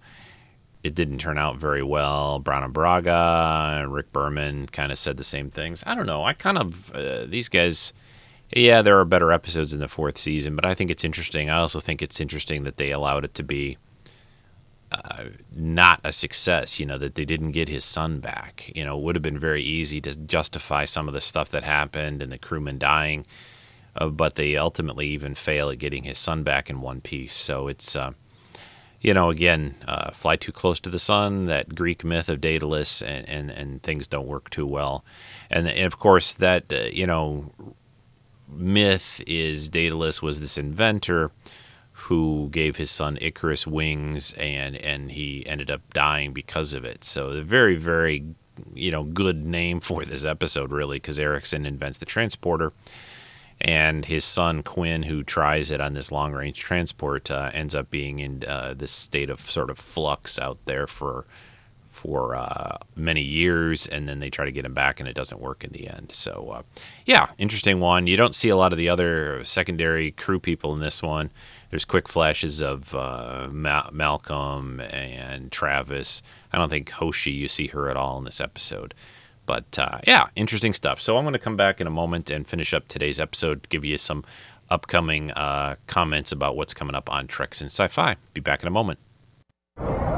Speaker 6: it didn't turn out very well. Brannon Braga and Rick Berman kind of said the same things. I don't know. I kind of uh, these guys. Yeah, there are better episodes in the fourth season, but I think it's interesting. I also think it's interesting that they allowed it to be uh, not a success. You know that they didn't get his son back. You know, it would have been very easy to justify some of the stuff that happened and the crewman dying, uh, but they ultimately even fail at getting his son back in one piece. So it's uh, you know, again, uh, fly too close to the sun, that Greek myth of Daedalus, and, and, and things don't work too well. And, and of course, that, uh, you know, myth is Daedalus was this inventor who gave his son Icarus wings, and, and he ended up dying because of it. So, a very, very, you know, good name for this episode, really, because Erickson invents the transporter and his son Quinn, who tries it on this long range transport, uh, ends up being in uh, this state of sort of flux out there for for uh, many years, and then they try to get him back, and it doesn't work in the end. So, uh, yeah, interesting one. You don't see a lot of the other secondary crew people in this one. There's quick flashes of uh, Ma- Malcolm and Travis. I don't think Hoshi you see her at all in this episode. But uh, yeah, interesting stuff. So I'm going to come back in a moment and finish up today's episode, give you some upcoming uh, comments about what's coming up on Treks in Sci-Fi. Be back in a moment.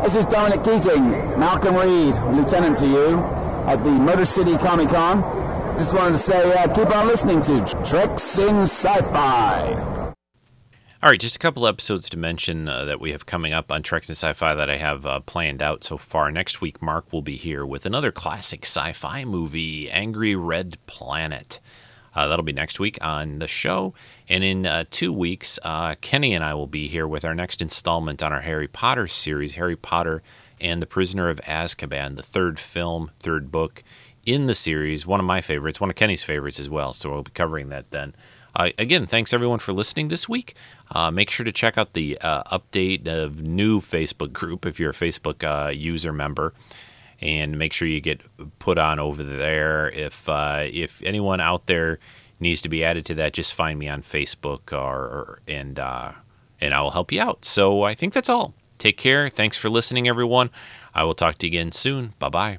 Speaker 24: This is Dominic Keating, Malcolm Reed, lieutenant to you at the Motor City Comic Con. Just wanted to say, uh, keep on listening to Treks in Sci-Fi.
Speaker 6: All right, just a couple episodes to mention uh, that we have coming up on Treks and Sci-Fi that I have uh, planned out so far. Next week, Mark will be here with another classic sci-fi movie, Angry Red Planet. Uh, that'll be next week on the show. And in uh, two weeks, uh, Kenny and I will be here with our next installment on our Harry Potter series, Harry Potter and the Prisoner of Azkaban, the third film, third book in the series. One of my favorites, one of Kenny's favorites as well. So we'll be covering that then. Uh, again, thanks everyone for listening this week. Uh, make sure to check out the uh, update of new Facebook group if you're a Facebook uh, user member, and make sure you get put on over there. If uh, if anyone out there needs to be added to that, just find me on Facebook, or, or and and I will help you out. So I think that's all. Take care. Thanks for listening, everyone. I will talk to you again soon. Bye bye.